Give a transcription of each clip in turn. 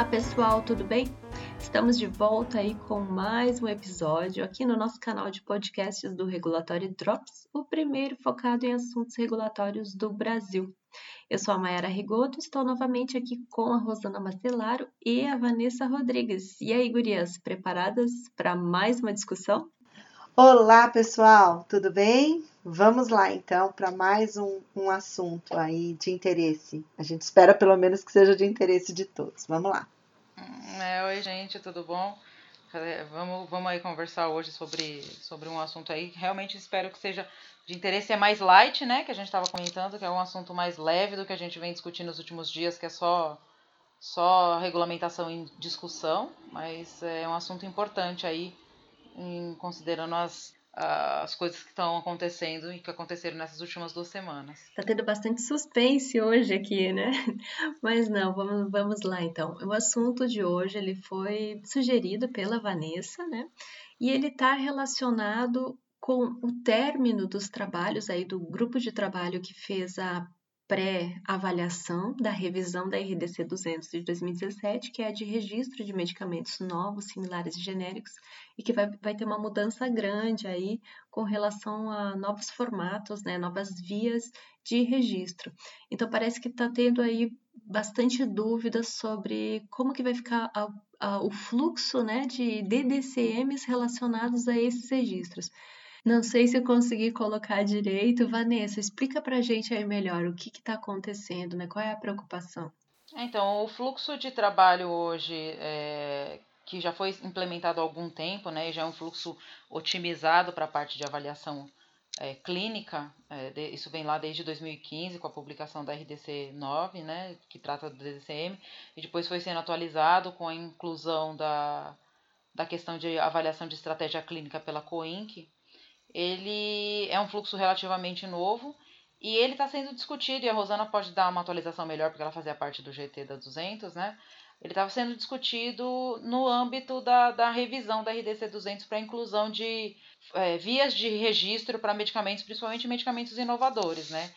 Olá pessoal, tudo bem? Estamos de volta aí com mais um episódio aqui no nosso canal de podcasts do Regulatório Drops, o primeiro focado em assuntos regulatórios do Brasil. Eu sou a Mayara Rigoto, estou novamente aqui com a Rosana Mastelaro e a Vanessa Rodrigues. E aí, gurias, preparadas para mais uma discussão? Olá, pessoal, tudo bem? Vamos lá então para mais um, um assunto aí de interesse. A gente espera pelo menos que seja de interesse de todos. Vamos lá. É, oi, gente, tudo bom? Vamos, vamos aí conversar hoje sobre, sobre um assunto aí. Realmente espero que seja de interesse. É mais light, né? Que a gente estava comentando, que é um assunto mais leve do que a gente vem discutindo nos últimos dias, que é só, só regulamentação em discussão. Mas é um assunto importante aí, em, considerando as, as coisas que estão acontecendo e que aconteceram nessas últimas duas semanas. Tá tendo bastante suspense hoje aqui, né? Mas não, vamos, vamos lá então. O assunto de hoje ele foi sugerido pela Vanessa, né? E ele está relacionado com o término dos trabalhos aí do grupo de trabalho que fez a pré-avaliação da revisão da RDC 200 de 2017, que é a de registro de medicamentos novos, similares e genéricos, e que vai, vai ter uma mudança grande aí com relação a novos formatos, né, novas vias de registro. Então parece que está tendo aí bastante dúvidas sobre como que vai ficar a, a, o fluxo né, de DDCMs relacionados a esses registros. Não sei se eu consegui colocar direito. Vanessa, explica pra gente aí melhor o que está acontecendo, né? Qual é a preocupação? Então, o fluxo de trabalho hoje, é, que já foi implementado há algum tempo, né? Já é um fluxo otimizado para a parte de avaliação é, clínica, é, de, isso vem lá desde 2015 com a publicação da RDC 9, né, que trata do DDCM, e depois foi sendo atualizado com a inclusão da, da questão de avaliação de estratégia clínica pela COINC, ele é um fluxo relativamente novo e ele está sendo discutido, e a Rosana pode dar uma atualização melhor, porque ela fazia parte do GT da 200, né? Ele estava sendo discutido no âmbito da, da revisão da RDC 200 para inclusão de é, vias de registro para medicamentos, principalmente medicamentos inovadores, né?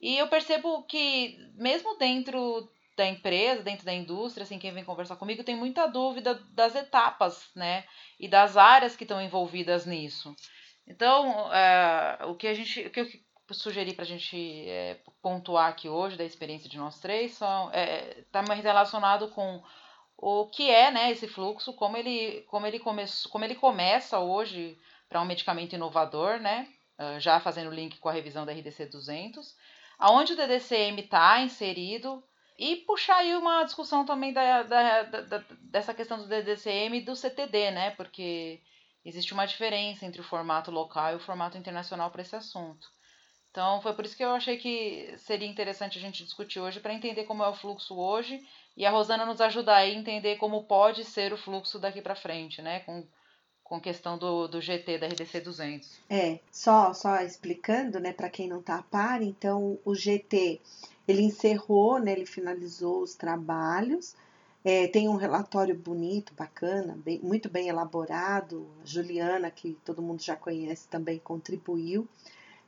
E eu percebo que, mesmo dentro da empresa, dentro da indústria, assim, quem vem conversar comigo tem muita dúvida das etapas, né? E das áreas que estão envolvidas nisso. Então, é, o que a gente, o que eu sugeri para a gente é, pontuar aqui hoje da experiência de nós três são está tá mais relacionado com o que é né, esse fluxo, como ele, como ele, come, como ele começa hoje para um medicamento inovador, né, já fazendo link com a revisão da RDC 200, aonde o DDCM está inserido e puxar aí uma discussão também da, da, da, dessa questão do DDCM e do CTD, né, porque existe uma diferença entre o formato local e o formato internacional para esse assunto. Então, foi por isso que eu achei que seria interessante a gente discutir hoje para entender como é o fluxo hoje e a Rosana nos ajudar a entender como pode ser o fluxo daqui para frente, né? Com, com questão do, do GT da RDC 200. É, só só explicando, né, para quem não está a par, então o GT ele encerrou, né, ele finalizou os trabalhos é, tem um relatório bonito, bacana, bem, muito bem elaborado. A Juliana, que todo mundo já conhece, também contribuiu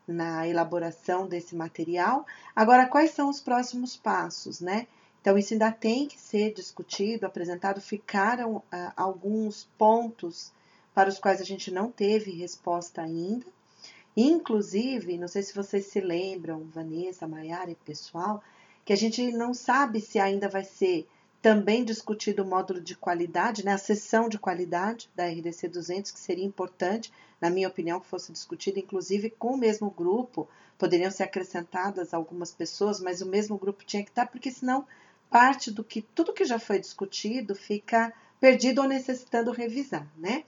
na elaboração desse material. Agora, quais são os próximos passos, né? Então, isso ainda tem que ser discutido, apresentado. Ficaram ah, alguns pontos para os quais a gente não teve resposta ainda. Inclusive, não sei se vocês se lembram, Vanessa, Maiara e pessoal, que a gente não sabe se ainda vai ser também discutido o módulo de qualidade, né, a sessão de qualidade da RDC 200, que seria importante, na minha opinião, que fosse discutida, inclusive com o mesmo grupo, poderiam ser acrescentadas algumas pessoas, mas o mesmo grupo tinha que estar, porque senão parte do que tudo que já foi discutido fica perdido ou necessitando revisar, né?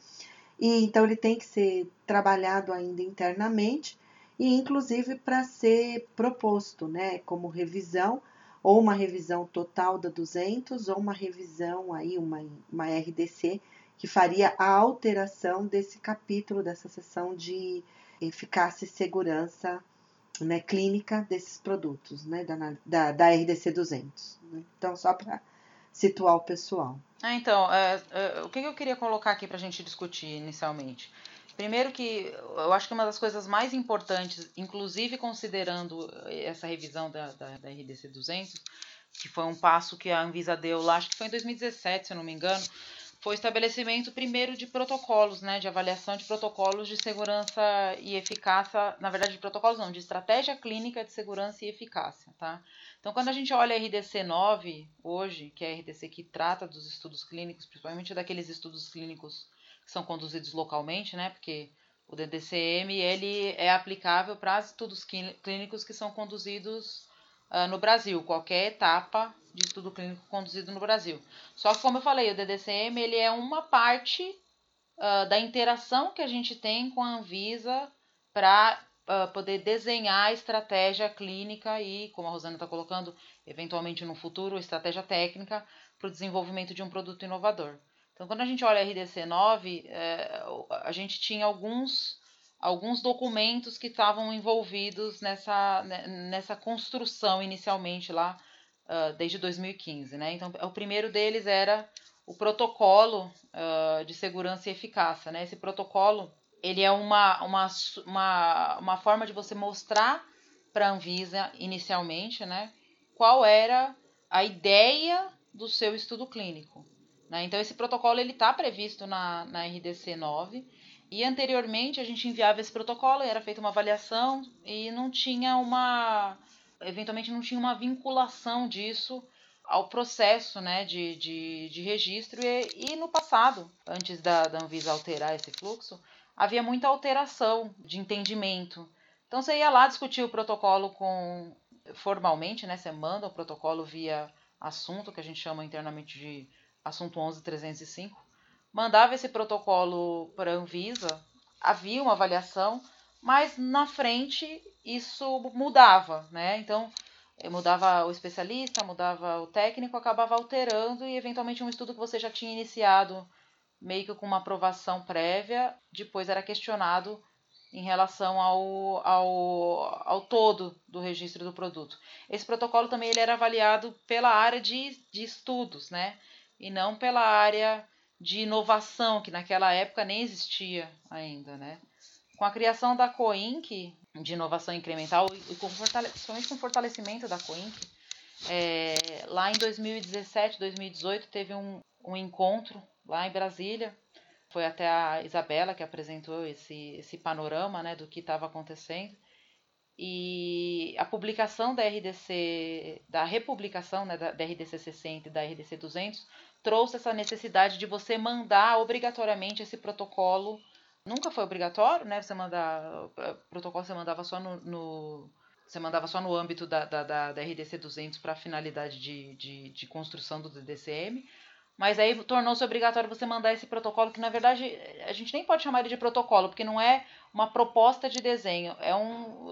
E então ele tem que ser trabalhado ainda internamente e inclusive para ser proposto, né, como revisão ou uma revisão total da 200 ou uma revisão aí uma, uma RDC que faria a alteração desse capítulo dessa seção de eficácia e segurança né, clínica desses produtos, né, da, da, da RDC 200. Né? Então, só para situar o pessoal. Ah, então, é, é, o que eu queria colocar aqui para a gente discutir inicialmente? Primeiro que eu acho que uma das coisas mais importantes, inclusive considerando essa revisão da, da, da RDC 200, que foi um passo que a Anvisa deu lá, acho que foi em 2017, se eu não me engano, foi estabelecimento primeiro de protocolos, né, de avaliação de protocolos de segurança e eficácia, na verdade de protocolos não, de estratégia clínica de segurança e eficácia, tá? Então quando a gente olha a RDC 9 hoje, que é a RDC que trata dos estudos clínicos, principalmente daqueles estudos clínicos que são conduzidos localmente, né, porque o DDCM ele é aplicável para estudos clínicos que são conduzidos uh, no Brasil, qualquer etapa de estudo clínico conduzido no Brasil. Só que, como eu falei, o DDCM ele é uma parte uh, da interação que a gente tem com a Anvisa para uh, poder desenhar a estratégia clínica e, como a Rosana está colocando, eventualmente no futuro, estratégia técnica para o desenvolvimento de um produto inovador. Então, quando a gente olha a RDC 9, é, a gente tinha alguns alguns documentos que estavam envolvidos nessa, né, nessa construção inicialmente lá uh, desde 2015. Né? Então, o primeiro deles era o protocolo uh, de segurança e eficácia. Né? Esse protocolo ele é uma, uma, uma, uma forma de você mostrar para a Anvisa inicialmente né, qual era a ideia do seu estudo clínico. Né? Então, esse protocolo está previsto na, na RDC 9 e anteriormente a gente enviava esse protocolo, era feita uma avaliação e não tinha uma. Eventualmente não tinha uma vinculação disso ao processo né, de, de, de registro. E, e, no passado, antes da, da Anvisa alterar esse fluxo, havia muita alteração de entendimento. Então você ia lá discutir o protocolo com formalmente, né? Você manda o protocolo via assunto, que a gente chama internamente de assunto 11305 mandava esse protocolo para a Anvisa, havia uma avaliação, mas na frente isso mudava, né? Então, eh, mudava o especialista, mudava o técnico, acabava alterando e eventualmente um estudo que você já tinha iniciado meio que com uma aprovação prévia, depois era questionado em relação ao, ao, ao todo do registro do produto. Esse protocolo também ele era avaliado pela área de, de estudos, né? E não pela área de inovação, que naquela época nem existia ainda, né? Com a criação da COINC, de inovação incremental, e com com o fortalecimento da COINC, é, lá em 2017, 2018, teve um, um encontro lá em Brasília, foi até a Isabela que apresentou esse, esse panorama né, do que estava acontecendo. E a publicação da RDC, da republicação né, da, da RDC 60 e da RDC 200 trouxe essa necessidade de você mandar obrigatoriamente esse protocolo. Nunca foi obrigatório, né? Você mandar. Protocolo você mandava só no. no você mandava só no âmbito da, da, da, da RDC 200 para finalidade de, de, de construção do DDCM. Mas aí tornou-se obrigatório você mandar esse protocolo, que na verdade a gente nem pode chamar ele de protocolo, porque não é uma proposta de desenho, é um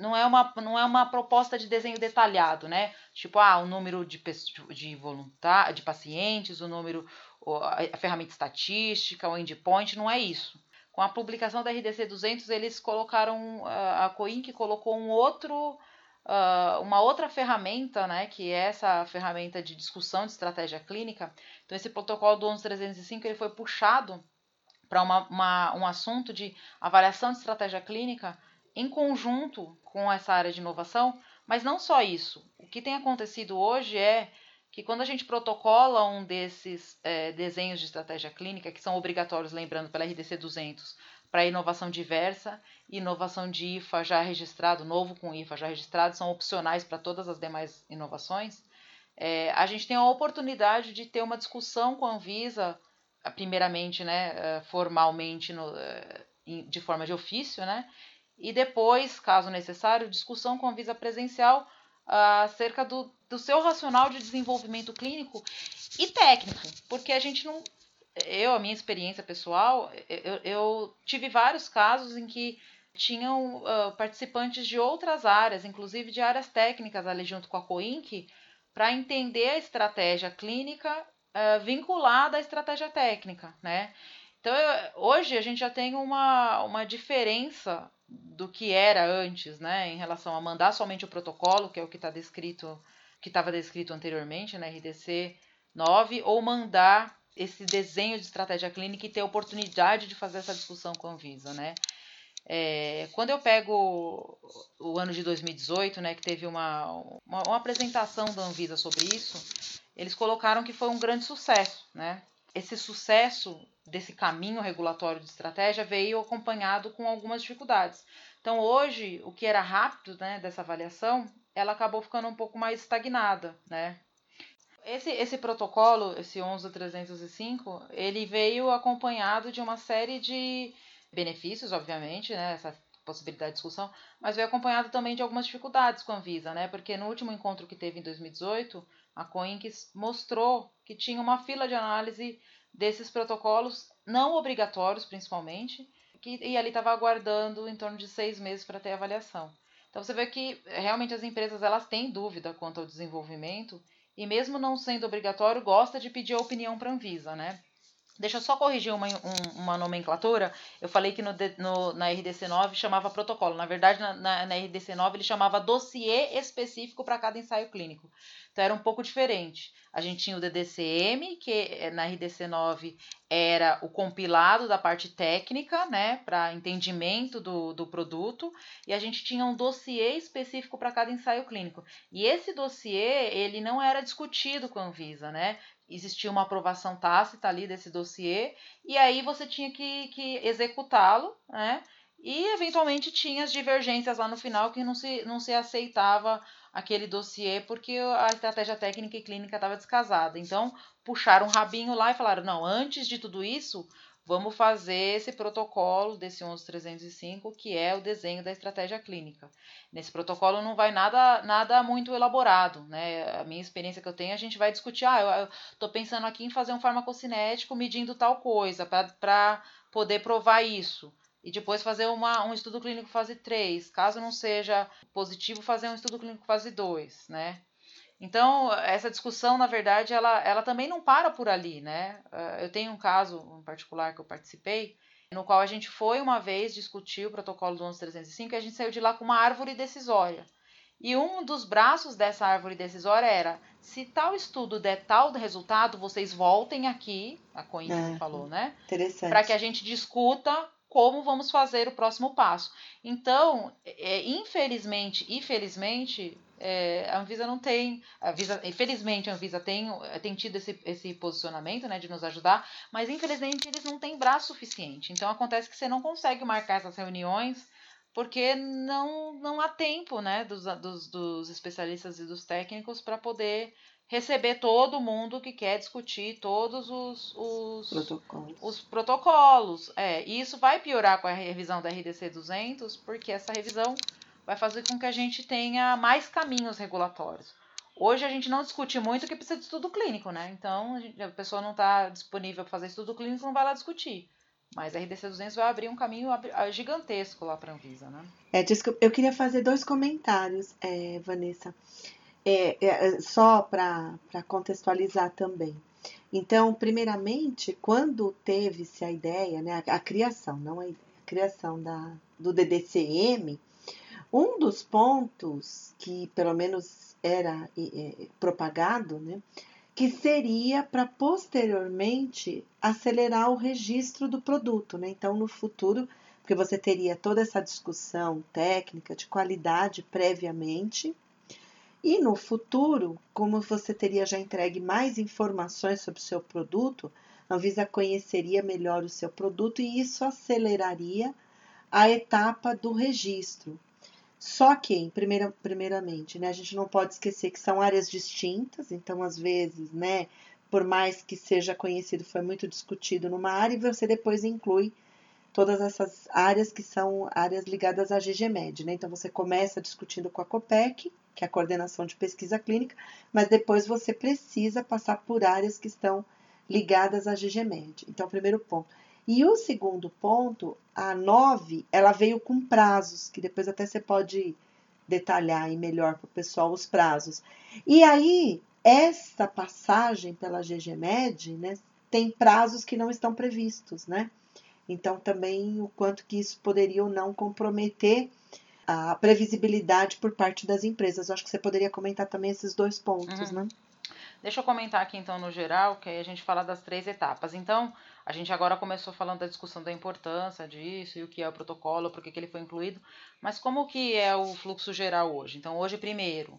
não é uma, não é uma proposta de desenho detalhado, né? Tipo, ah, o número de, de, voluntar, de pacientes, o número, a ferramenta estatística, o endpoint, não é isso. Com a publicação da RDC 200, eles colocaram, a Coinc colocou um outro, uma outra ferramenta, né, que é essa ferramenta de discussão de estratégia clínica. Então, esse protocolo do 11305 ele foi puxado para uma, uma, um assunto de avaliação de estratégia clínica em conjunto com essa área de inovação, mas não só isso. O que tem acontecido hoje é que quando a gente protocola um desses é, desenhos de estratégia clínica, que são obrigatórios, lembrando, pela RDC 200, para inovação diversa, inovação de IFA já registrado, novo com IFA já registrado, são opcionais para todas as demais inovações, é, a gente tem a oportunidade de ter uma discussão com a Anvisa, primeiramente, né, é, formalmente, no, é, de forma de ofício, né, e depois, caso necessário, discussão com a Visa presencial uh, acerca do, do seu racional de desenvolvimento clínico e técnico, porque a gente não. Eu, a minha experiência pessoal, eu, eu tive vários casos em que tinham uh, participantes de outras áreas, inclusive de áreas técnicas ali junto com a COINC, para entender a estratégia clínica uh, vinculada à estratégia técnica, né? Então, eu, hoje a gente já tem uma, uma diferença do que era antes, né, em relação a mandar somente o protocolo, que é o que está descrito, que estava descrito anteriormente na RDC 9, ou mandar esse desenho de estratégia clínica e ter a oportunidade de fazer essa discussão com a Anvisa, né? É, quando eu pego o ano de 2018, né, que teve uma, uma, uma, apresentação da Anvisa sobre isso, eles colocaram que foi um grande sucesso. Né? Esse sucesso desse caminho regulatório de estratégia veio acompanhado com algumas dificuldades. Então, hoje, o que era rápido né, dessa avaliação, ela acabou ficando um pouco mais estagnada. Né? Esse, esse protocolo, esse 11305, ele veio acompanhado de uma série de benefícios, obviamente, né, essa possibilidade de discussão, mas veio acompanhado também de algumas dificuldades com a Visa, né, porque no último encontro que teve em 2018, a Coinx mostrou que tinha uma fila de análise desses protocolos não obrigatórios, principalmente, que, e ali estava aguardando em torno de seis meses para ter avaliação. Então você vê que realmente as empresas elas têm dúvida quanto ao desenvolvimento e mesmo não sendo obrigatório gosta de pedir a opinião para a Anvisa, né? Deixa eu só corrigir uma, um, uma nomenclatura. Eu falei que no, no, na RDC 9 chamava protocolo. Na verdade, na, na, na RDC 9 ele chamava dossiê específico para cada ensaio clínico. Então era um pouco diferente. A gente tinha o DDCM, que eh, na RDC 9 era o compilado da parte técnica, né, para entendimento do, do produto, e a gente tinha um dossiê específico para cada ensaio clínico. E esse dossiê, ele não era discutido com a Anvisa, né? Existia uma aprovação tácita ali desse dossiê, e aí você tinha que, que executá-lo, né? E eventualmente tinha as divergências lá no final que não se, não se aceitava aquele dossiê porque a estratégia técnica e clínica estava descasada. Então, puxaram um rabinho lá e falaram: não, antes de tudo isso, vamos fazer esse protocolo desse 11305, que é o desenho da estratégia clínica. Nesse protocolo não vai nada, nada muito elaborado, né? A minha experiência que eu tenho, a gente vai discutir, ah, eu estou pensando aqui em fazer um farmacocinético medindo tal coisa, para poder provar isso. E depois fazer uma, um estudo clínico fase 3. Caso não seja positivo, fazer um estudo clínico fase 2, né? Então, essa discussão, na verdade, ela, ela também não para por ali, né? Eh, eu tenho um caso em particular que eu participei, no qual a gente foi uma vez discutir o protocolo do 11305 e a gente saiu de lá com uma árvore decisória. E um dos braços dessa árvore decisória era: se tal estudo der tal resultado, vocês voltem aqui, a Coimbra é, falou, né? Interessante. Para que a gente discuta como vamos fazer o próximo passo. Então, é, infelizmente e felizmente, é, a Anvisa não tem, a Anvisa, infelizmente a Anvisa tem, tem tido esse, esse posicionamento né, de nos ajudar, mas infelizmente eles não têm braço suficiente. Então acontece que você não consegue marcar essas reuniões porque não, não há tempo né, dos, dos, dos especialistas e dos técnicos para poder receber todo mundo que quer discutir todos os, os protocolos. Os protocolos. É, e isso vai piorar com a revisão da RDC 200, porque essa revisão vai fazer com que a gente tenha mais caminhos regulatórios. Hoje a gente não discute muito que precisa de estudo clínico, né? Então a, gente, a pessoa não está disponível para fazer estudo clínico, não vai lá discutir. Mas a RDC 200 vai abrir um caminho gigantesco lá para a Anvisa, né? É, eu queria fazer dois comentários, é, Vanessa. É, é, é, só para contextualizar também. Então, primeiramente, quando teve-se a ideia, né, a, a, criação, não a, a criação da, do DDCM, um dos pontos que pelo menos era é, propagado, né, que seria para posteriormente acelerar o registro do produto, né? Então, no futuro, porque você teria toda essa discussão técnica de qualidade previamente, e no futuro, como você teria já entregue mais informações sobre o seu produto, a Anvisa conheceria melhor o seu produto e isso aceleraria a etapa do registro. Só que, primeira, primeiramente, né, a gente não pode esquecer que são áreas distintas, então, às vezes, né, por mais que seja conhecido, foi muito discutido numa área, e você depois inclui todas essas áreas que são áreas ligadas à GGMED. Né? Então, você começa discutindo com a COPEC, que é a coordenação de pesquisa clínica, mas depois você precisa passar por áreas que estão ligadas à GGMED. Então, primeiro ponto. E o segundo ponto, a 9, ela veio com prazos, que depois até você pode detalhar aí melhor para o pessoal os prazos. E aí, essa passagem pela GGMED, né, tem prazos que não estão previstos, né? Então, também o quanto que isso poderia ou não comprometer a previsibilidade por parte das empresas. Eu acho que você poderia comentar também esses dois pontos, uhum. né? Deixa eu comentar aqui então no geral, que aí a gente fala das três etapas. Então, a gente agora começou falando da discussão da importância disso e o que é o protocolo, por que ele foi incluído, mas como que é o fluxo geral hoje? Então, hoje, primeiro,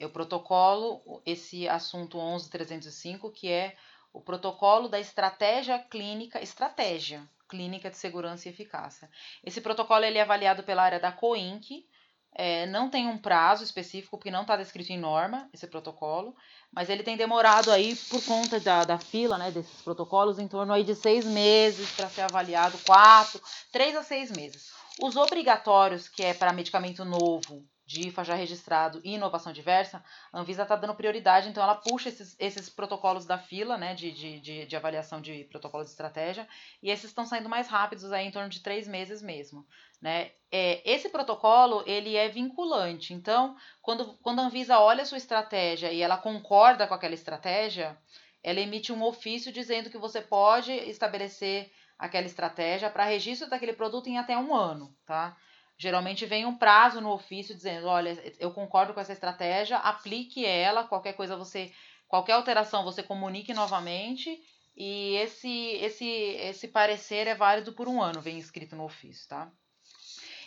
eu protocolo esse assunto 11305, que é o protocolo da estratégia clínica, estratégia clínica de segurança e eficácia. Esse protocolo ele é avaliado pela área da COINC, é, não tem um prazo específico, porque não está descrito em norma esse protocolo, mas ele tem demorado aí, por conta da, da fila né, desses protocolos, em torno aí de seis meses para ser avaliado, quatro, três a seis meses. Os obrigatórios, que é para medicamento novo, de IFA já registrado e inovação diversa, a Anvisa está dando prioridade, então ela puxa esses, esses protocolos da fila, né, de, de, de, de avaliação de protocolo de estratégia, e esses estão saindo mais rápidos, aí em torno de três meses mesmo. Né? É, esse protocolo, ele é vinculante, então, quando, quando a Anvisa olha a sua estratégia e ela concorda com aquela estratégia, ela emite um ofício dizendo que você pode estabelecer aquela estratégia para registro daquele produto em até um ano, tá? Geralmente vem um prazo no ofício dizendo, olha, eu concordo com essa estratégia, aplique ela, qualquer coisa você, qualquer alteração você comunique novamente e esse esse esse parecer é válido por um ano, vem escrito no ofício, tá?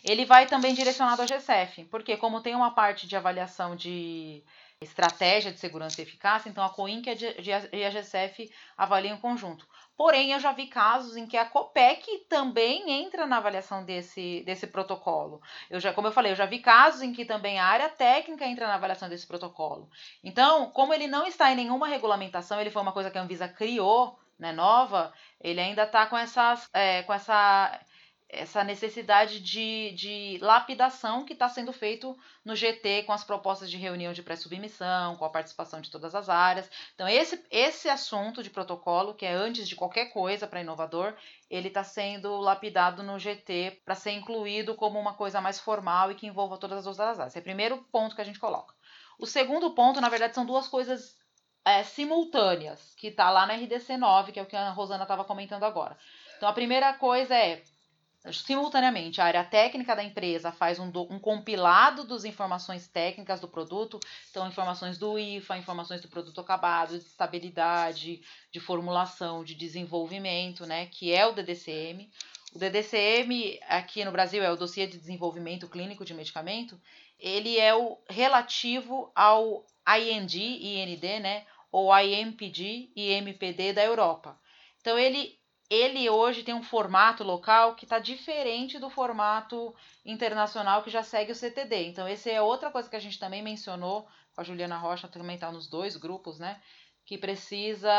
Ele vai também direcionado ao GCF, porque como tem uma parte de avaliação de estratégia de segurança e eficácia, então a COINC e a GCF avaliam em conjunto. Porém, eu já vi casos em que a COPEC também entra na avaliação desse, desse protocolo. Eu já, como eu falei, eu já vi casos em que também a área técnica entra na avaliação desse protocolo. Então, como ele não está em nenhuma regulamentação, ele foi uma coisa que a Anvisa criou, né, nova, ele ainda está com, essas, é, com essa essa necessidade de, de lapidação que está sendo feito no GT com as propostas de reunião de pré-submissão, com a participação de todas as áreas. Então, esse, esse assunto de protocolo, que é antes de qualquer coisa para inovador, ele está sendo lapidado no GT para ser incluído como uma coisa mais formal e que envolva todas as outras áreas. Esse é o primeiro ponto que a gente coloca. O segundo ponto, na verdade, são duas coisas é, simultâneas, que está lá na RDC 9, que é o que a Rosana estava comentando agora. Então, a primeira coisa é simultaneamente a área técnica da empresa faz um, do, um, compilado das informações técnicas do produto, então informações do IFA, informações do produto acabado, de estabilidade, de formulação, de desenvolvimento, né, que é o DDCM. O DDCM aqui no Brasil é o dossiê de desenvolvimento clínico de medicamento. Ele é o relativo ao IND, IND, né, ou IMPD e MPD da Europa. Então ele ele hoje tem um formato local que está diferente do formato internacional que já segue o CTD. Então, essa é outra coisa que a gente também mencionou com a Juliana Rocha, também está nos dois grupos, né? Que precisa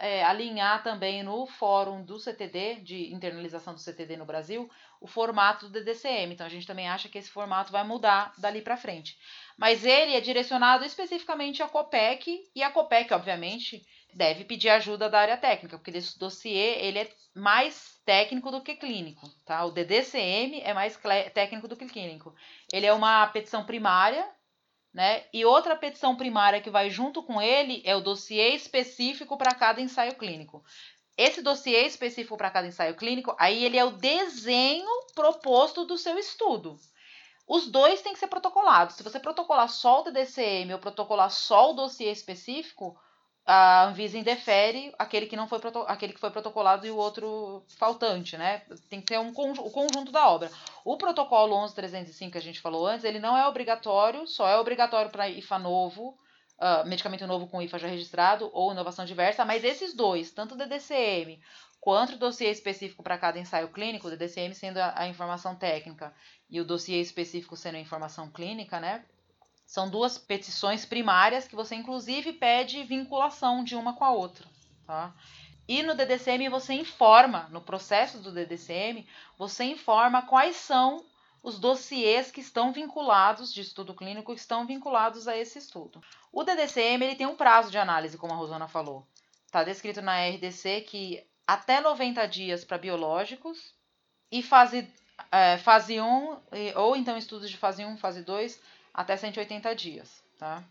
é, alinhar também no fórum do CTD, de internalização do CTD no Brasil, o formato do DDCM. Então, a gente também acha que esse formato vai mudar dali para frente. Mas ele é direcionado especificamente à COPEC, e a COPEC, obviamente, deve pedir ajuda da área técnica, porque esse dossiê ele é mais técnico do que clínico, tá? O DDCM é mais técnico do que clínico. Ele é uma petição primária, né? E outra petição primária que vai junto com ele é o dossiê específico para cada ensaio clínico. Esse dossiê específico para cada ensaio clínico, aí ele é o desenho proposto do seu estudo. Os dois têm que ser protocolados. Se você protocolar só o DDCM ou protocolar só o dossiê específico, a Anvisa indefere aquele que não foi aquele que foi protocolado e o outro faltante, né? Tem que ter um o conjunto da obra. O protocolo 11305 que a gente falou antes, ele não é obrigatório, só é obrigatório para IFA novo, uh, medicamento novo com IFA já registrado ou inovação diversa, mas esses dois, tanto o DDCM quanto o dossiê específico para cada ensaio clínico, o DDCM sendo a, a informação técnica e o dossiê específico sendo a informação clínica, né? São duas petições primárias que você inclusive pede vinculação de uma com a outra, tá? E no DDCM você informa, no processo do DDCM, você informa quais são os dossiês que estão vinculados de estudo clínico que estão vinculados a esse estudo. O DDCM ele tem um prazo de análise, como a Rosana falou. Está descrito na RDC que até 90 dias para biológicos e fase, é, fase 1, ou então estudos de fase 1, fase 2, até 180 dias, tá?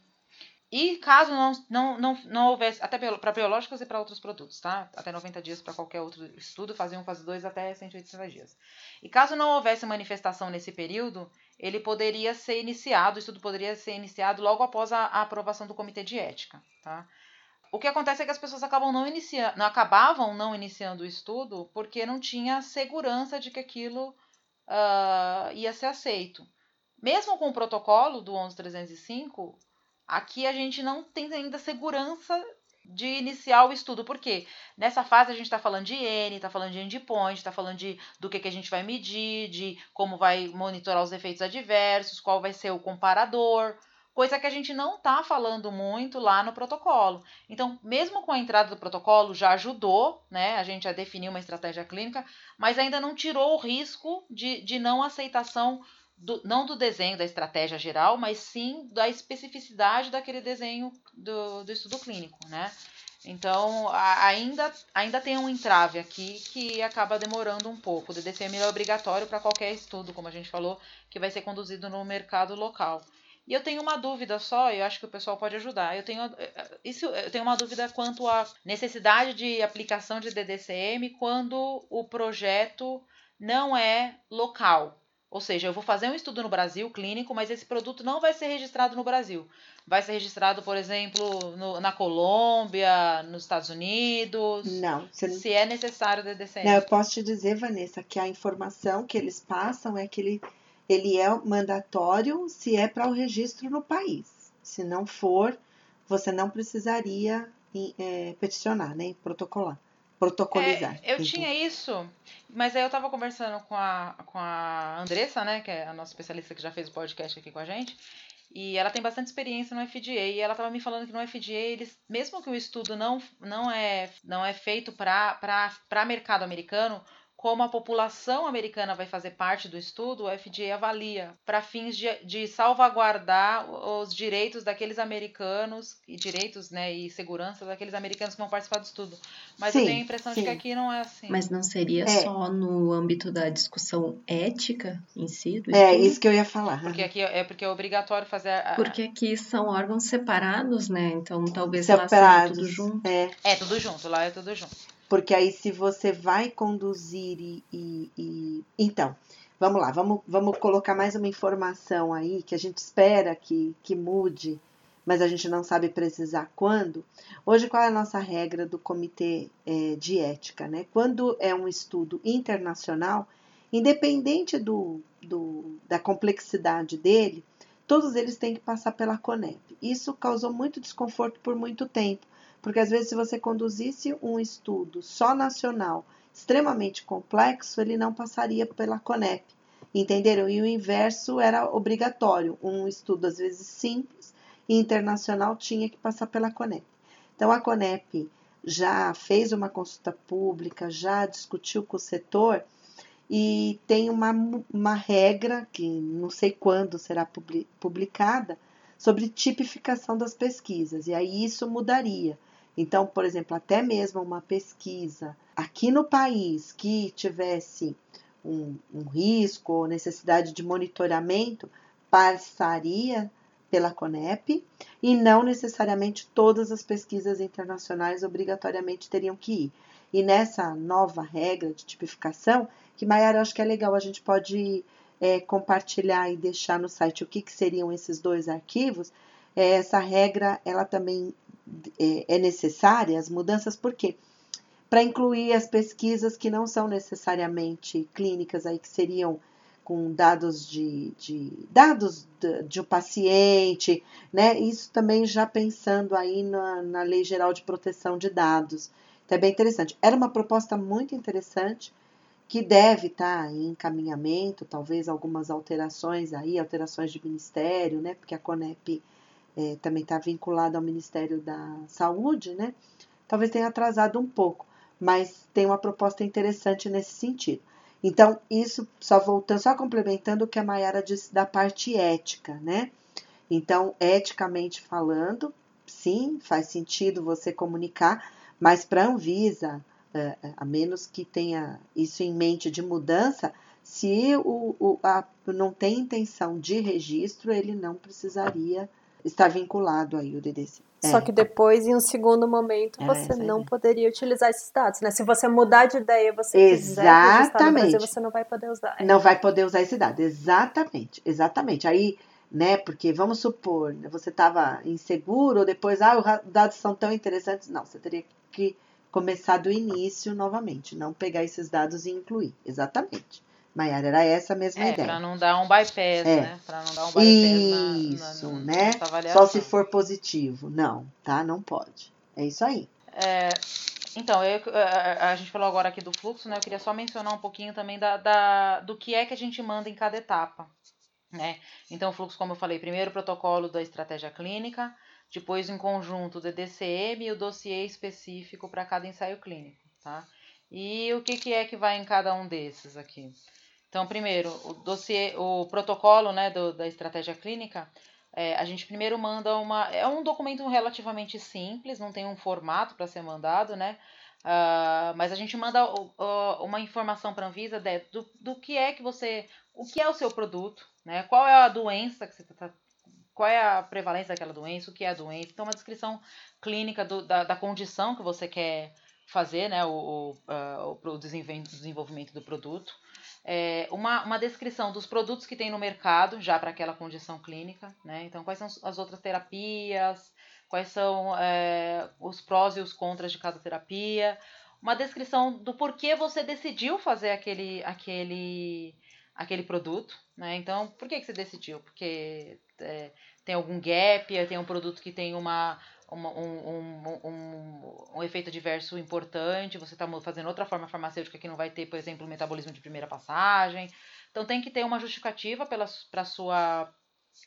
E caso não, não, não, não houvesse, até para biológicos e para outros produtos, tá? Até 90 dias para qualquer outro estudo, fase 1, fase 2 até 180 dias. E caso não houvesse manifestação nesse período, ele poderia ser iniciado, o estudo poderia ser iniciado logo após a, a aprovação do comitê de ética, tá? o que acontece é que as pessoas acabam não iniciando, não acabavam não iniciando o estudo porque não tinha segurança de que aquilo uh, ia ser aceito. Mesmo com o protocolo do 11305, aqui a gente não tem ainda segurança de iniciar o estudo. porque Nessa fase a gente está falando de N, está falando de endpoint, está falando de do que, que a gente vai medir, de como vai monitorar os efeitos adversos, qual vai ser o comparador, coisa que a gente não está falando muito lá no protocolo. Então, mesmo com a entrada do protocolo, já ajudou né, a gente a definir uma estratégia clínica, mas ainda não tirou o risco de, de não aceitação do, não do desenho da estratégia geral, mas sim da especificidade daquele desenho do, do estudo clínico, né? Então, a, ainda, ainda tem um entrave aqui que acaba demorando um pouco. O DDCM é obrigatório para qualquer estudo, como a gente falou, que vai ser conduzido no mercado local. E eu tenho uma dúvida só, eu acho que o pessoal pode ajudar. Eu tenho, isso, eu tenho uma dúvida quanto à necessidade de aplicação de DDCM quando o projeto não é local. Ou seja, eu vou fazer um estudo no Brasil clínico, mas esse produto não vai ser registrado no Brasil. Vai ser registrado, por exemplo, no, na Colômbia, nos Estados Unidos. Não, não. Se é necessário o DDCM. Não, eu posso te dizer, Vanessa, que a informação que eles passam é que ele, ele é mandatório se é para o registro no país. Se não for, você não precisaria é, peticionar, nem né, protocolar protocolizar. É, eu então. tinha isso, mas aí eu tava conversando com a, com a Andressa, né, que é a nossa especialista que já fez o podcast aqui com a gente, e ela tem bastante experiência no FDA, e ela tava me falando que no FDA, eles, mesmo que o estudo não, não, é, não é feito para mercado americano, como a população americana vai fazer parte do estudo, o FDA avalia para fins de, de, salvaguardar os direitos daqueles americanos e direitos né, e segurança daqueles americanos que vão participar do estudo. Mas sim, eu tenho a impressão sim. de que aqui não é assim. Mas não seria é. só no âmbito da discussão ética em si? Do é, isso que eu ia falar. Porque aqui é porque é obrigatório fazer. A... Porque aqui são órgãos separados, né? Então talvez separados, lá seja tudo junto. É. é tudo junto, lá é tudo junto. Porque aí, se você vai conduzir e. e, e... Então, vamos lá, vamos, vamos colocar mais uma informação aí que a gente espera que, que mude, mas a gente não sabe precisar quando. Hoje, qual é a nossa regra do comitê é, de ética? Né? Quando é um estudo internacional, independente do, do, da complexidade dele, todos eles têm que passar pela CONEP. Isso causou muito desconforto por muito tempo porque às vezes, se você conduzisse um estudo só nacional extremamente complexo, ele não passaria pela CONEP. Entenderam? E o inverso era obrigatório. Um estudo, às vezes, simples e internacional tinha que passar pela CONEP. Então, a CONEP já fez uma consulta pública, já discutiu com o setor e tem uma, uma regra, que não sei quando será publicada, sobre tipificação das pesquisas. E aí isso mudaria. Então, por exemplo, até mesmo uma pesquisa aqui no país que tivesse um, um risco ou necessidade de monitoramento passaria pela CONEP e não necessariamente todas as pesquisas internacionais obrigatoriamente teriam que ir. E nessa nova regra de tipificação, que Maiara, acho que é legal, a gente pode é, compartilhar e deixar no site o que, que seriam esses dois arquivos. É, essa regra, ela também é, é necessária, as mudanças, por quê? Para incluir as pesquisas que não são necessariamente clínicas, aí que seriam com dados de, de dados de, de um paciente, né? Isso também já pensando aí na, na Lei Geral de Proteção de Dados. Então é bem interessante. Era uma proposta muito interessante que deve estar tá em encaminhamento, talvez algumas alterações aí, alterações de ministério, né? Porque a CONEP é, também está vinculado ao Ministério da Saúde, né? Talvez tenha atrasado um pouco, mas tem uma proposta interessante nesse sentido. Então, isso só voltando, só complementando o que a Mayara disse da parte ética, né? Então, eticamente falando, sim, faz sentido você comunicar, mas para a Anvisa, é, é, a menos que tenha isso em mente de mudança, se o, o a, não tem intenção de registro, ele não precisaria está vinculado aí o DDC. Só é. que depois, em um segundo momento, você não poderia utilizar esses dados, né? Se você mudar de ideia, você Exatamente. Brasil, você não vai poder usar. Não vai poder usar esse dado, exatamente, exatamente. Aí né? Porque vamos supor, né, você estava inseguro, ou depois, ah, os dados são tão interessantes. Não, você teria que começar do início novamente, não pegar esses dados e incluir. Exatamente. Maiara, era essa a mesma é, ideia. Para não dar um bypass, é. né? Para não dar um bypass Isso, na, na, né? Só se for positivo. Não, tá? Não pode. É isso aí. É, então, eu, a, a, gente falou agora aqui do fluxo, né? Eu queria só mencionar um pouquinho também da, da, do que é que a gente manda em cada etapa. Né? Então, o fluxo, como eu falei, primeiro o protocolo da estratégia clínica, depois em conjunto o DDCM e o dossiê específico para cada ensaio clínico. Tá? E o que, que é que vai em cada um desses aqui? Então, primeiro, o dossiê, o protocolo né, do, da estratégia clínica, é, a gente primeiro manda uma. É um documento relativamente simples, não tem um formato para ser mandado, né? Uh, mas a gente manda uma informação para a Anvisa de, do, do que é que você. O que é o seu produto, né? Qual é a doença que você está. Qual é a prevalência daquela doença, o que é a doença. Então, uma descrição clínica do, da, da condição que você quer fazer, né? O, o, uh, o desenvolvimento do produto é, uma, uma descrição dos produtos que tem no mercado, já para aquela condição clínica, né? Então, quais são as outras terapias, quais são é, os prós e os contras de cada terapia, uma descrição do porquê você decidiu fazer aquele, aquele, aquele produto, né? Então, por que, que você decidiu? Porque é, tem algum gap, tem um produto que tem uma, uma, um, um, um, um, efeito diverso importante, você está fazendo outra forma farmacêutica que não vai ter, por exemplo, metabolismo de primeira passagem. Então tem que ter uma justificativa para sua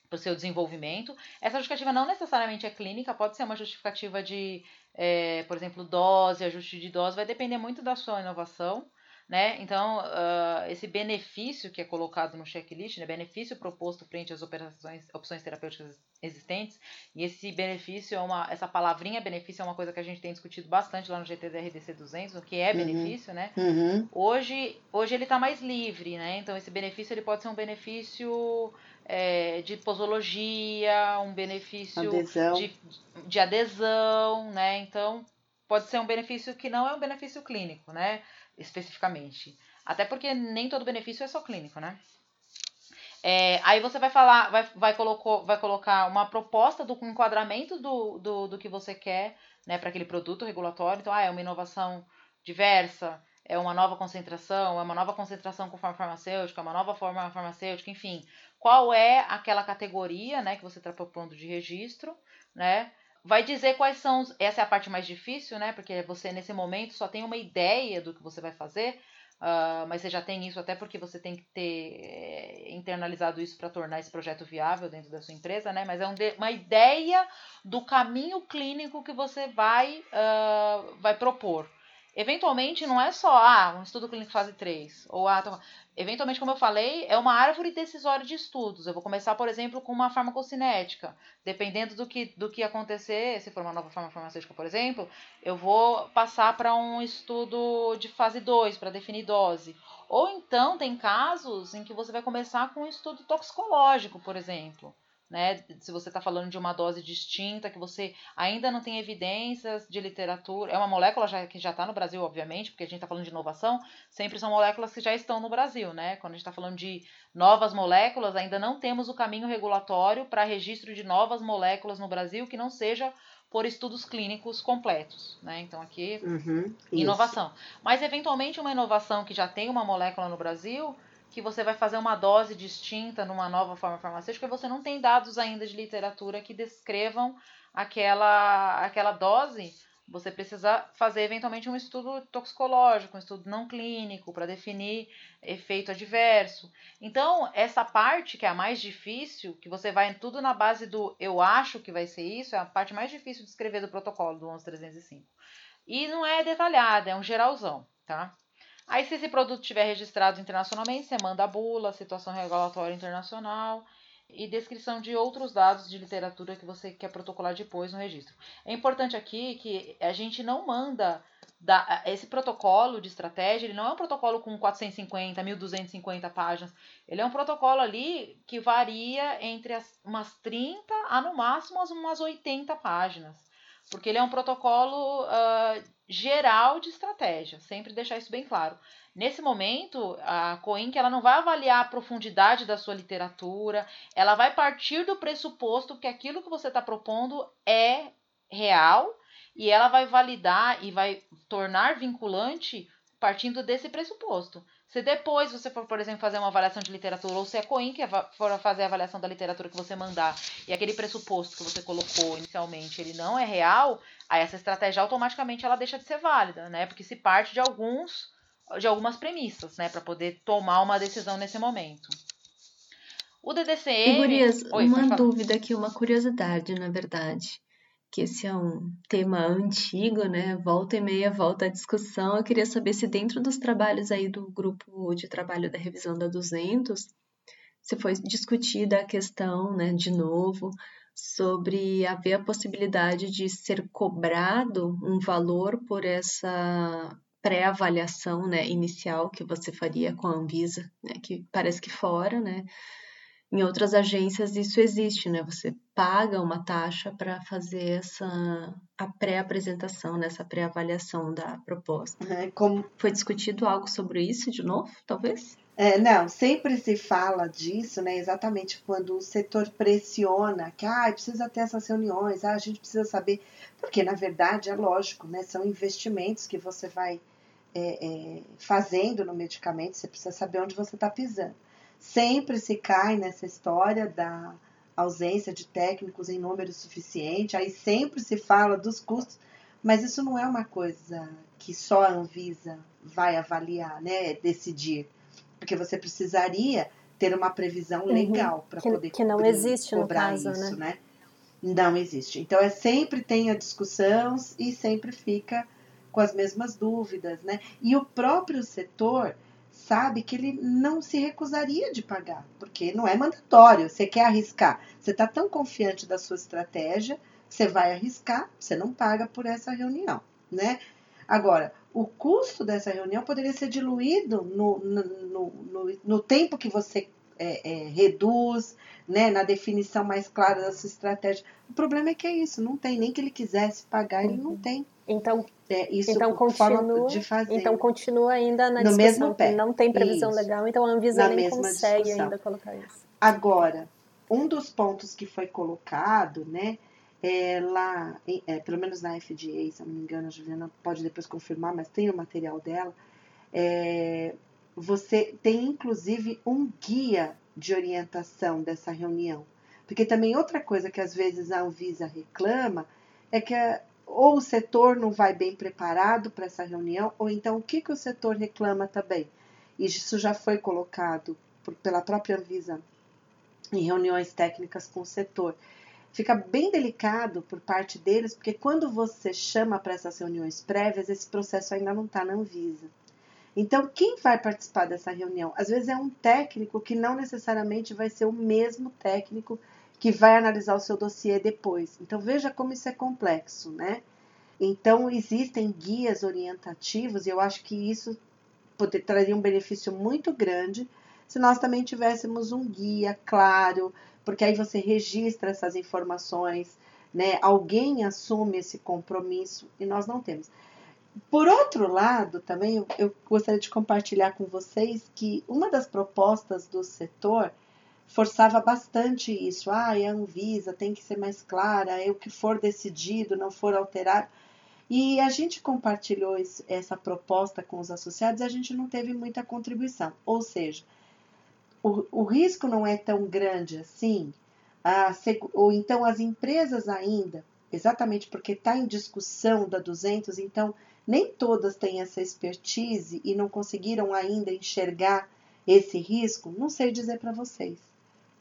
para o seu desenvolvimento. Essa justificativa não necessariamente é clínica, pode ser uma justificativa de, é, por exemplo, dose, ajuste de dose, vai depender muito da sua inovação né? Então, uh, esse benefício que é colocado no checklist, né? benefício proposto frente às operações, opções terapêuticas existentes, e esse benefício é uma, essa palavrinha benefício é uma coisa que a gente tem discutido bastante lá no GTDRDC 200, o que é uhum. benefício, né? Uhum. Hoje, hoje ele está mais livre, né? Então, esse benefício ele pode ser um benefício é, de posologia, um benefício adesão. De, de adesão, né? Então, pode ser um benefício que não é um benefício clínico, né? Especificamente. Até porque nem todo benefício é só clínico, né? É, aí você vai falar, vai, vai, colocou, vai colocar uma proposta do enquadramento do, do, do que você quer né, para aquele produto regulatório. Então, ah, é uma inovação diversa, é uma nova concentração, é uma nova concentração com forma farmacêutica, é uma nova forma farmacêutica, enfim. Qual é aquela categoria né, que você está propondo de registro, né? Vai dizer quais são. Os, essa é a parte mais difícil, né? Porque você, nesse momento, só tem uma ideia do que você vai fazer. Uh, mas você já tem isso até porque você tem que ter é, internalizado isso para tornar esse projeto viável dentro da sua empresa, né? Mas é um de, uma ideia do caminho clínico que você vai, uh, vai propor. Eventualmente, não é só ah, um estudo clínico fase 3, ou ah, eventualmente, como eu falei, é uma árvore decisória de estudos. Eu vou começar, por exemplo, com uma farmacocinética. Dependendo do que, do que acontecer, se for uma nova forma farmacêutica, por exemplo, eu vou passar para um estudo de fase 2 para definir dose. Ou então, tem casos em que você vai começar com um estudo toxicológico, por exemplo né? Se você está falando de uma dose distinta, que você ainda não tem evidências de literatura, é uma molécula já, que já está no Brasil, obviamente, porque a gente está falando de inovação, sempre são moléculas que já estão no Brasil, né? Quando a gente está falando de novas moléculas, ainda não temos o caminho regulatório para registro de novas moléculas no Brasil que não seja por estudos clínicos completos, né? Então aqui uhum, inovação. Mas eventualmente uma inovação que já tem uma molécula no Brasil, que você vai fazer uma dose distinta numa nova forma farmacêutica, você não tem dados ainda de literatura que descrevam aquela, aquela dose. Você precisa fazer eventualmente um estudo toxicológico, um estudo não clínico, para definir efeito adverso. Então, essa parte que é a mais difícil, que você vai tudo na base do eu acho que vai ser isso, é a parte mais difícil de escrever do protocolo do 11305. E não é detalhada, é um geralzão, tá? Aí, se esse produto estiver registrado internacionalmente, você manda a bula, situação regulatória internacional e descrição de outros dados de literatura que você quer protocolar depois no registro. É importante aqui que a gente não manda da, esse protocolo de estratégia, ele não é um protocolo com 450, 1250 páginas. Ele é um protocolo ali que varia entre as, umas 30 a no máximo umas 80 páginas. Porque ele é um protocolo uh, geral de estratégia, sempre deixar isso bem claro. Nesse momento, a Coinc ela não vai avaliar a profundidade da sua literatura, ela vai partir do pressuposto que aquilo que você está propondo é real e ela vai validar e vai tornar vinculante partindo desse pressuposto. Se depois você for, por exemplo, fazer uma avaliação de literatura, ou se a Coin que for fazer a avaliação da literatura que você mandar, e aquele pressuposto que você colocou inicialmente, ele não é real, aí essa estratégia automaticamente ela deixa de ser válida, né? Porque se parte de alguns de algumas premissas, né, para poder tomar uma decisão nesse momento. O DDCM. E, Gurias, Oi, uma dúvida aqui, uma curiosidade, na verdade que esse é um tema antigo, né? Volta e meia, volta à discussão. Eu queria saber se dentro dos trabalhos aí do grupo de trabalho da revisão da 200, se foi discutida a questão, né, de novo, sobre haver a possibilidade de ser cobrado um valor por essa pré-avaliação, né, inicial que você faria com a Anvisa, né, que parece que fora, né, em outras agências isso existe, né? Você paga uma taxa para fazer essa a pré-apresentação, nessa né? pré-avaliação da proposta. É, como... Foi discutido algo sobre isso de novo, talvez? É, não, sempre se fala disso, né? Exatamente quando o setor pressiona que ah, precisa ter essas reuniões, ah, a gente precisa saber, porque na verdade é lógico, né? São investimentos que você vai é, é, fazendo no medicamento, você precisa saber onde você está pisando. Sempre se cai nessa história da ausência de técnicos em número suficiente, aí sempre se fala dos custos, mas isso não é uma coisa que só a Anvisa vai avaliar, né, decidir, porque você precisaria ter uma previsão uhum. legal uhum. para poder que não existe no caso, isso, né? né? Não existe. Então é sempre tem a discussão e sempre fica com as mesmas dúvidas, né? E o próprio setor sabe que ele não se recusaria de pagar, porque não é mandatório, você quer arriscar. Você está tão confiante da sua estratégia, você vai arriscar, você não paga por essa reunião, né? Agora, o custo dessa reunião poderia ser diluído no, no, no, no tempo que você é, é, reduz, né, na definição mais clara da sua estratégia. O problema é que é isso, não tem, nem que ele quisesse pagar, ele não uhum. tem. Então, é, isso então continua, de fazer. Então continua ainda na no discussão, mesmo pé. não tem previsão isso. legal, então a Anvisa na nem consegue discussão. ainda colocar isso. Agora, um dos pontos que foi colocado, né, é lá, é, pelo menos na FDA, se eu não me engano, a Juliana pode depois confirmar, mas tem o material dela, é, você tem inclusive um guia de orientação dessa reunião. Porque também outra coisa que às vezes a Anvisa reclama é que a, ou o setor não vai bem preparado para essa reunião, ou então o que, que o setor reclama também. Isso já foi colocado por, pela própria Anvisa em reuniões técnicas com o setor. Fica bem delicado por parte deles, porque quando você chama para essas reuniões prévias, esse processo ainda não está na Anvisa. Então, quem vai participar dessa reunião? Às vezes é um técnico que não necessariamente vai ser o mesmo técnico que vai analisar o seu dossiê depois. Então veja como isso é complexo, né? Então existem guias orientativos e eu acho que isso poder, traria um benefício muito grande se nós também tivéssemos um guia claro, porque aí você registra essas informações, né? Alguém assume esse compromisso e nós não temos. Por outro lado, também eu, eu gostaria de compartilhar com vocês que uma das propostas do setor forçava bastante isso. Ah, a Anvisa tem que ser mais clara, é o que for decidido, não for alterado. E a gente compartilhou essa proposta com os associados e a gente não teve muita contribuição. Ou seja, o, o risco não é tão grande assim, a, ou então as empresas ainda, exatamente porque está em discussão da 200, então nem todas têm essa expertise e não conseguiram ainda enxergar esse risco, não sei dizer para vocês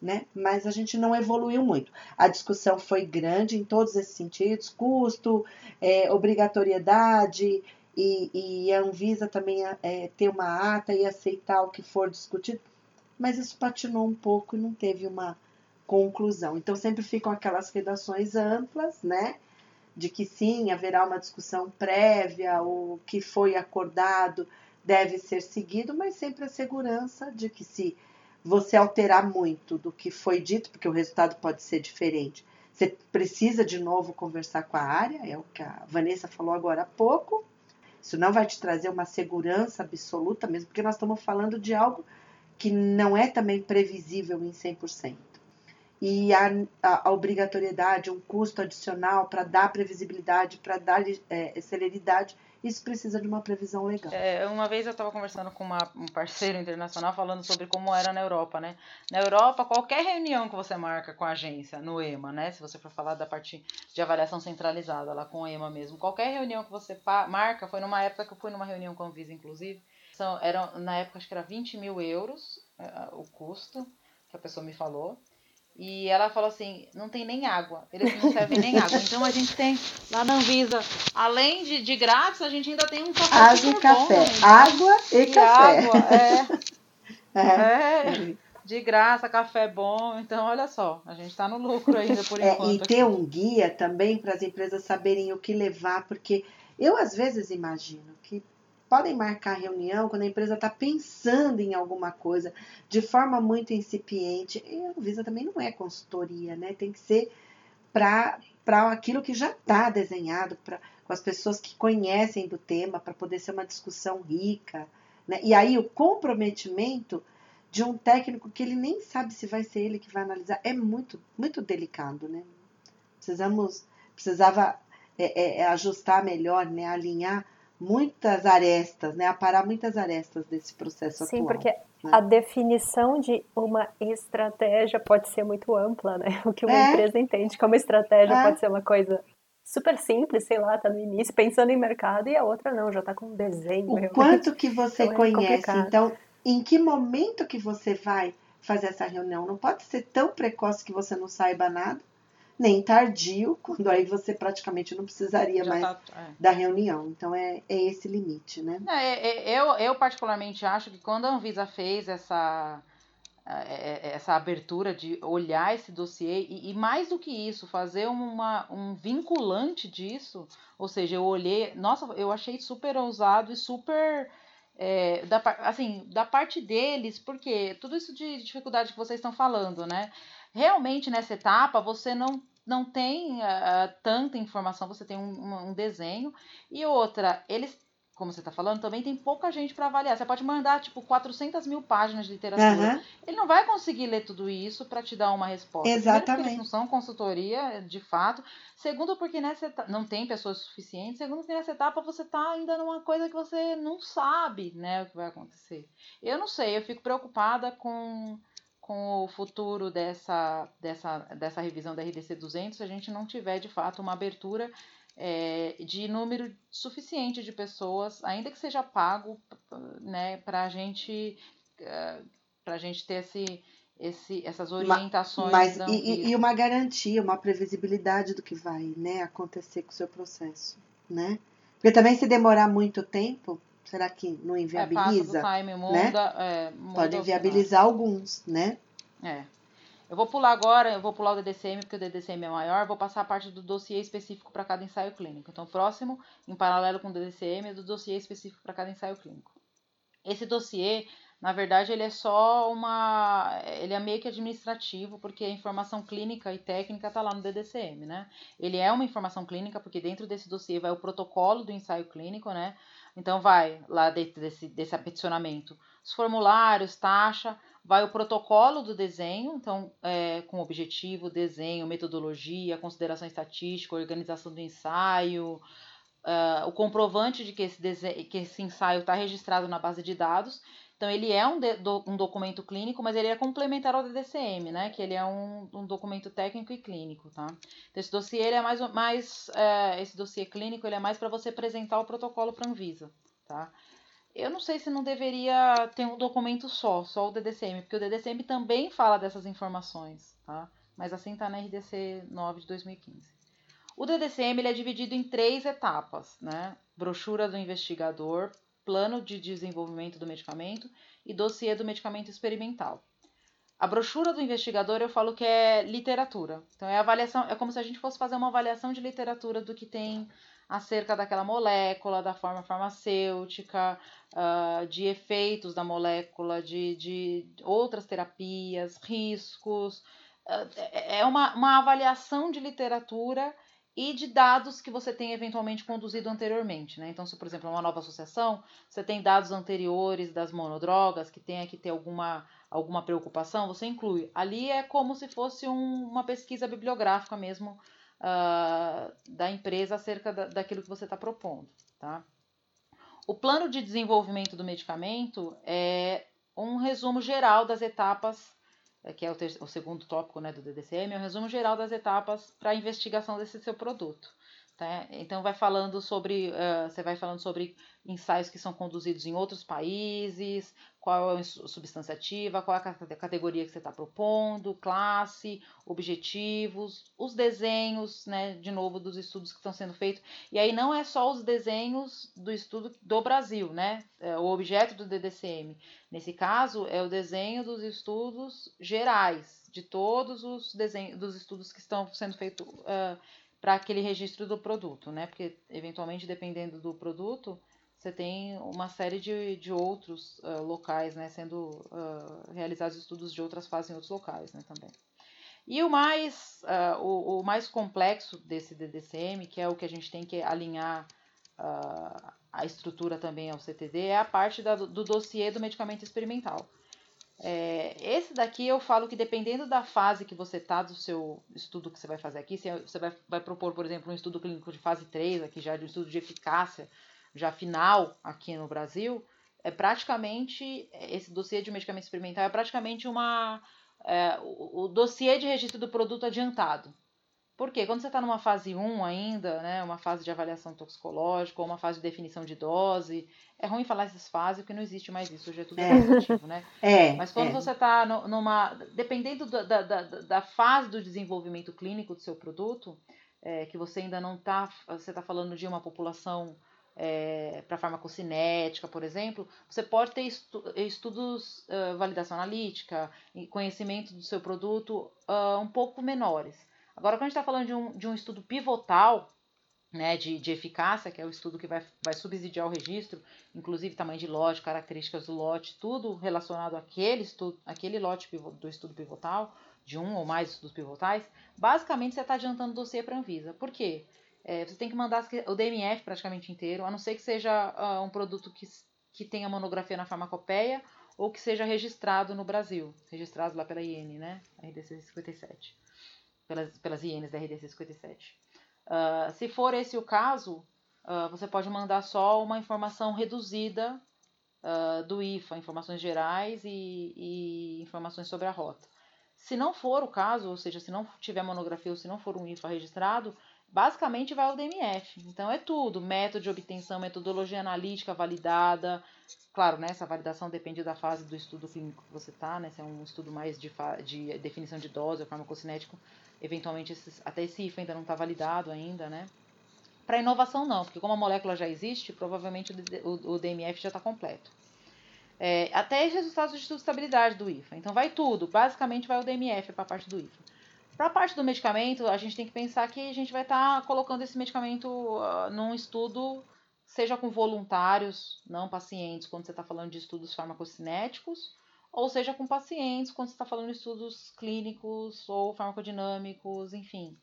né? Mas a gente não evoluiu muito. A discussão foi grande em todos esses sentidos, custo, é, obrigatoriedade e, e, a Anvisa também é, ter uma ata e aceitar o que for discutido, mas isso patinou um pouco e não teve uma conclusão. Então sempre ficam aquelas redações amplas, né? De que sim, haverá uma discussão prévia, o que foi acordado deve ser seguido, mas sempre a segurança de que se você alterar muito do que foi dito, porque o resultado pode ser diferente. Você precisa de novo conversar com a área, é o que a Vanessa falou agora há pouco, Isso não vai te trazer uma segurança absoluta mesmo, porque nós estamos falando de algo que não é também previsível em 100% e a, a, a obrigatoriedade, um custo adicional para dar previsibilidade, para dar é, celeridade, isso precisa de uma previsão legal. É, uma vez eu estava conversando com uma, um parceiro internacional falando sobre como era na Europa, né? Na Europa, qualquer reunião que você marca com a agência, no EMA, né? Se você for falar da parte de avaliação centralizada lá com o EMA mesmo, qualquer reunião que você marca, foi numa época que eu fui numa reunião com a Visa, inclusive, são, eram, na época acho que era 20 mil euros uh, o custo que a pessoa me falou. E ela falou assim: não tem nem água, eles não servem nem água. Então a gente tem lá na Anvisa, além de, de grátis, a gente ainda tem um café. Água e café. Bom, água e, e café. Água, é. é. é. De graça, café bom. Então, olha só, a gente está no lucro ainda por enquanto. É, e ter um guia também para as empresas saberem o que levar, porque eu às vezes imagino podem marcar reunião quando a empresa está pensando em alguma coisa de forma muito incipiente. E a Anvisa também não é consultoria, né? Tem que ser para aquilo que já está desenhado, pra, com as pessoas que conhecem do tema, para poder ser uma discussão rica. Né? E aí o comprometimento de um técnico que ele nem sabe se vai ser ele que vai analisar é muito, muito delicado, né? Precisamos, precisava é, é, é ajustar melhor, né? Alinhar muitas arestas, né? Aparar muitas arestas desse processo Sim, atual. Sim, porque né? a definição de uma estratégia pode ser muito ampla, né? O que uma é. empresa entende como estratégia é. pode ser uma coisa super simples, sei lá, tá no início, pensando em mercado, e a outra não, já tá com um desenho. O realmente. quanto que você então, é conhece, é então, em que momento que você vai fazer essa reunião? Não pode ser tão precoce que você não saiba nada nem tardio, quando aí você praticamente não precisaria Já mais tá, é. da reunião. Então é, é esse limite, né? É, é, eu, eu particularmente acho que quando a Anvisa fez essa, é, é, essa abertura de olhar esse dossiê e, e, mais do que isso, fazer uma, um vinculante disso, ou seja, eu olhei, nossa, eu achei super ousado e super é, da, assim, da parte deles, porque tudo isso de dificuldade que vocês estão falando, né? Realmente nessa etapa você não não tem uh, tanta informação, você tem um, um, desenho. E outra, eles, como você está falando, também tem pouca gente para avaliar. Você pode mandar, tipo, 400 mil páginas de literatura. Uhum. Ele não vai conseguir ler tudo isso para te dar uma resposta. Exatamente. Primeiro, eles não são consultoria, de fato. Segundo, porque nessa etapa, não tem pessoas suficientes. Segundo, porque nessa etapa você está ainda numa coisa que você não sabe, né, o que vai acontecer. Eu não sei, eu fico preocupada com com o futuro dessa, dessa, dessa revisão da RDC 200 se a gente não tiver de fato uma abertura é, de número suficiente de pessoas, ainda que seja pago, né, para gente, uh, a gente ter esse, esse, essas orientações. Mas, e, e, uma garantia, uma previsibilidade do que vai né, acontecer com o seu processo. Né? Porque também se demorar muito tempo, Será que não inviabiliza? É, time, muda, né? é, muda Pode inviabilizar alguns, né? É. Eu vou pular agora, eu vou pular o DDCM, porque o DDCM é maior, vou passar a parte do dossiê específico para cada ensaio clínico. Então, próximo, em paralelo com o DDCM, é do dossiê específico para cada ensaio clínico. Esse dossiê, na verdade, ele é só uma. Ele é meio que administrativo, porque a informação clínica e técnica está lá no DDCM, né? Ele é uma informação clínica, porque dentro desse dossiê vai o protocolo do ensaio clínico, né? Então, vai lá dentro desse, desse peticionamento os formulários, taxa, vai o protocolo do desenho, então, é, com objetivo, desenho, metodologia, consideração estatística, organização do ensaio, uh, o comprovante de que esse, desenho, que esse ensaio está registrado na base de dados. Então, ele é um, do, um documento clínico, mas ele é complementar ao DDCM, né? Que ele é um, um documento técnico e clínico, tá? Então, esse dossiê, ele é mais, mais é, esse dossiê clínico, ele é mais para você apresentar o protocolo para a Anvisa, tá? Eu não sei se não deveria ter um documento só, só o DDCM, porque o DDCM também fala dessas informações, tá? Mas assim está na RDC 9 de 2015. O DDCM ele é dividido em três etapas, né? Brochura do investigador, plano de desenvolvimento do medicamento e dossiê do medicamento experimental. A brochura do investigador eu falo que é literatura. Então é avaliação, é como se a gente fosse fazer uma avaliação de literatura do que tem acerca daquela molécula, da forma farmacêutica, uh, de efeitos da molécula, de, de outras terapias, riscos. Uh, é uma, uma avaliação de literatura e de dados que você tem eventualmente conduzido anteriormente. Né? Então, se, por exemplo, é uma nova associação, você tem dados anteriores das monodrogas que tenha que ter alguma, alguma preocupação, você inclui. Ali é como se fosse um, uma pesquisa bibliográfica mesmo uh, da empresa acerca da, daquilo que você está propondo. Tá? O plano de desenvolvimento do medicamento é um resumo geral das etapas que é o, o segundo tópico né, do DDCM, é um resumo geral das etapas para a investigação desse seu produto. Tá? Então vai falando sobre, uh, você vai falando sobre ensaios que são conduzidos em outros países, qual é a substância ativa, qual é a categoria que você está propondo, classe, objetivos, os desenhos, né, de novo, dos estudos que estão sendo feitos. E aí não é só os desenhos do estudo do Brasil, né? É o objeto do DDCM. Nesse caso, é o desenho dos estudos gerais, de todos os desenhos dos estudos que estão sendo feitos. Uh, para aquele registro do produto, né? Porque eventualmente, dependendo do produto, você tem uma série de, de outros uh, locais, né? Sendo uh, realizados estudos de outras fases em outros locais, né? Também. E o mais, uh, o, o, mais complexo desse DDCM, que é o que a gente tem que alinhar a estrutura também ao CTD, é a parte da, do dossiê do medicamento experimental. É, esse daqui eu falo que dependendo da fase que você está do seu estudo que você vai fazer aqui, você vai, vai propor, por exemplo, um estudo clínico de fase 3, aqui já de um estudo de eficácia, já final aqui no Brasil, é praticamente, esse dossiê de medicamento experimental é praticamente uma, é, o, o dossiê de registro do produto adiantado. Porque quando você está numa fase 1 ainda, né, uma fase de avaliação toxicológica ou uma fase de definição de dose, é ruim falar essas fases porque não existe mais isso, hoje é tudo é. positivo, né? É, Mas quando é. você está numa. Dependendo da, da, da, da, fase do desenvolvimento clínico do seu produto, é, que você ainda não está. Você está falando de uma população é, para farmacocinética, por exemplo, você pode ter estu estudos, uh, validação analítica, conhecimento do seu produto uh, um pouco menores. Agora, quando a gente está falando de um, de um estudo pivotal, né, de, de eficácia, que é o estudo que vai, vai subsidiar o registro, inclusive tamanho de lote, características do lote, tudo relacionado àquele, estudo, àquele lote do estudo pivotal, de um ou mais estudos pivotais, basicamente você está adiantando o dossiê para a Anvisa. Por quê? É, você tem que mandar o DMF praticamente inteiro, a não ser que seja uh, um produto que, que tenha monografia na farmacopeia ou que seja registrado no Brasil, registrado lá pela IN, né, RDC 57 pelas, pelas ienes da RDC 57. Uh, se for esse o caso, uh, você pode mandar só uma informação reduzida uh, do IFA, informações gerais e, e, informações sobre a rota. Se não for o caso, ou seja, se não tiver monografia ou se não for um IFA registrado, basicamente vai ao DMF. Então é tudo, método de obtenção, metodologia analítica validada. Claro, né, essa validação depende da fase do estudo clínico que você está, né? Se é um estudo mais de, de definição de dose ou farmacocinético, eventualmente esses, até esse IFA ainda não está validado ainda, né? Para inovação não, porque como a molécula já existe, provavelmente o, o DMF já está completo. É, até os resultados de estudo de estabilidade do IFA. Então vai tudo, basicamente vai o DMF para a parte do IFA. Para a parte do medicamento, a gente tem que pensar que a gente vai estar tá colocando esse medicamento uh, num estudo, seja com voluntários, não pacientes, quando você está falando de estudos farmacocinéticos, ou seja com pacientes, quando você está falando de estudos clínicos ou farmacodinâmicos, enfim.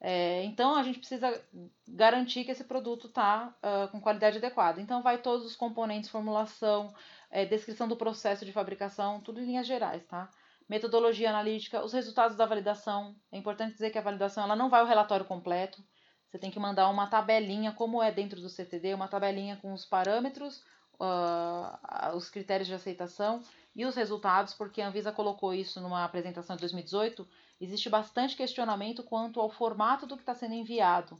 É, então a gente precisa garantir que esse produto está uh, com qualidade adequada. Então vai todos os componentes, formulação, é, descrição do processo de fabricação, tudo em linhas gerais, tá? Metodologia analítica, os resultados da validação. É importante dizer que a validação ela não vai ao relatório completo. Você tem que mandar uma tabelinha, como é dentro do CTD, uma tabelinha com os parâmetros, uh, os critérios de aceitação e os resultados, porque a Anvisa colocou isso numa apresentação de 2018, existe bastante questionamento quanto ao formato do que está sendo enviado.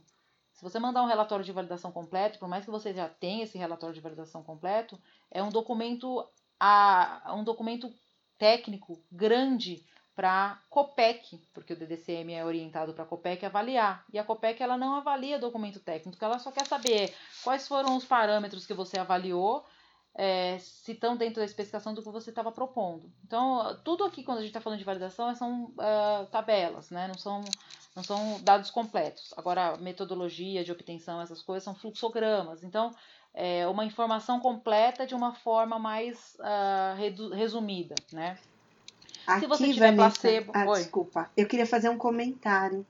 Se você mandar um relatório de validação completo, por mais que você já tenha esse relatório de validação completo, é um documento, a, um documento técnico grande para COPEC, porque o DDCM é orientado para a COPEC avaliar. E a COPEC ela não avalia documento técnico, ela só quer saber quais foram os parâmetros que você avaliou é, se estão dentro da especificação do que você estava propondo. Então, tudo aqui, quando a gente está falando de validação, são uh, tabelas, né? não, são, não são dados completos. Agora, metodologia de obtenção, essas coisas são fluxogramas. Então, é uma informação completa de uma forma mais uh, resumida. Né? Aqui, Se você tiver Vanessa, placebo. Ah, Oi. Desculpa, eu queria fazer um comentário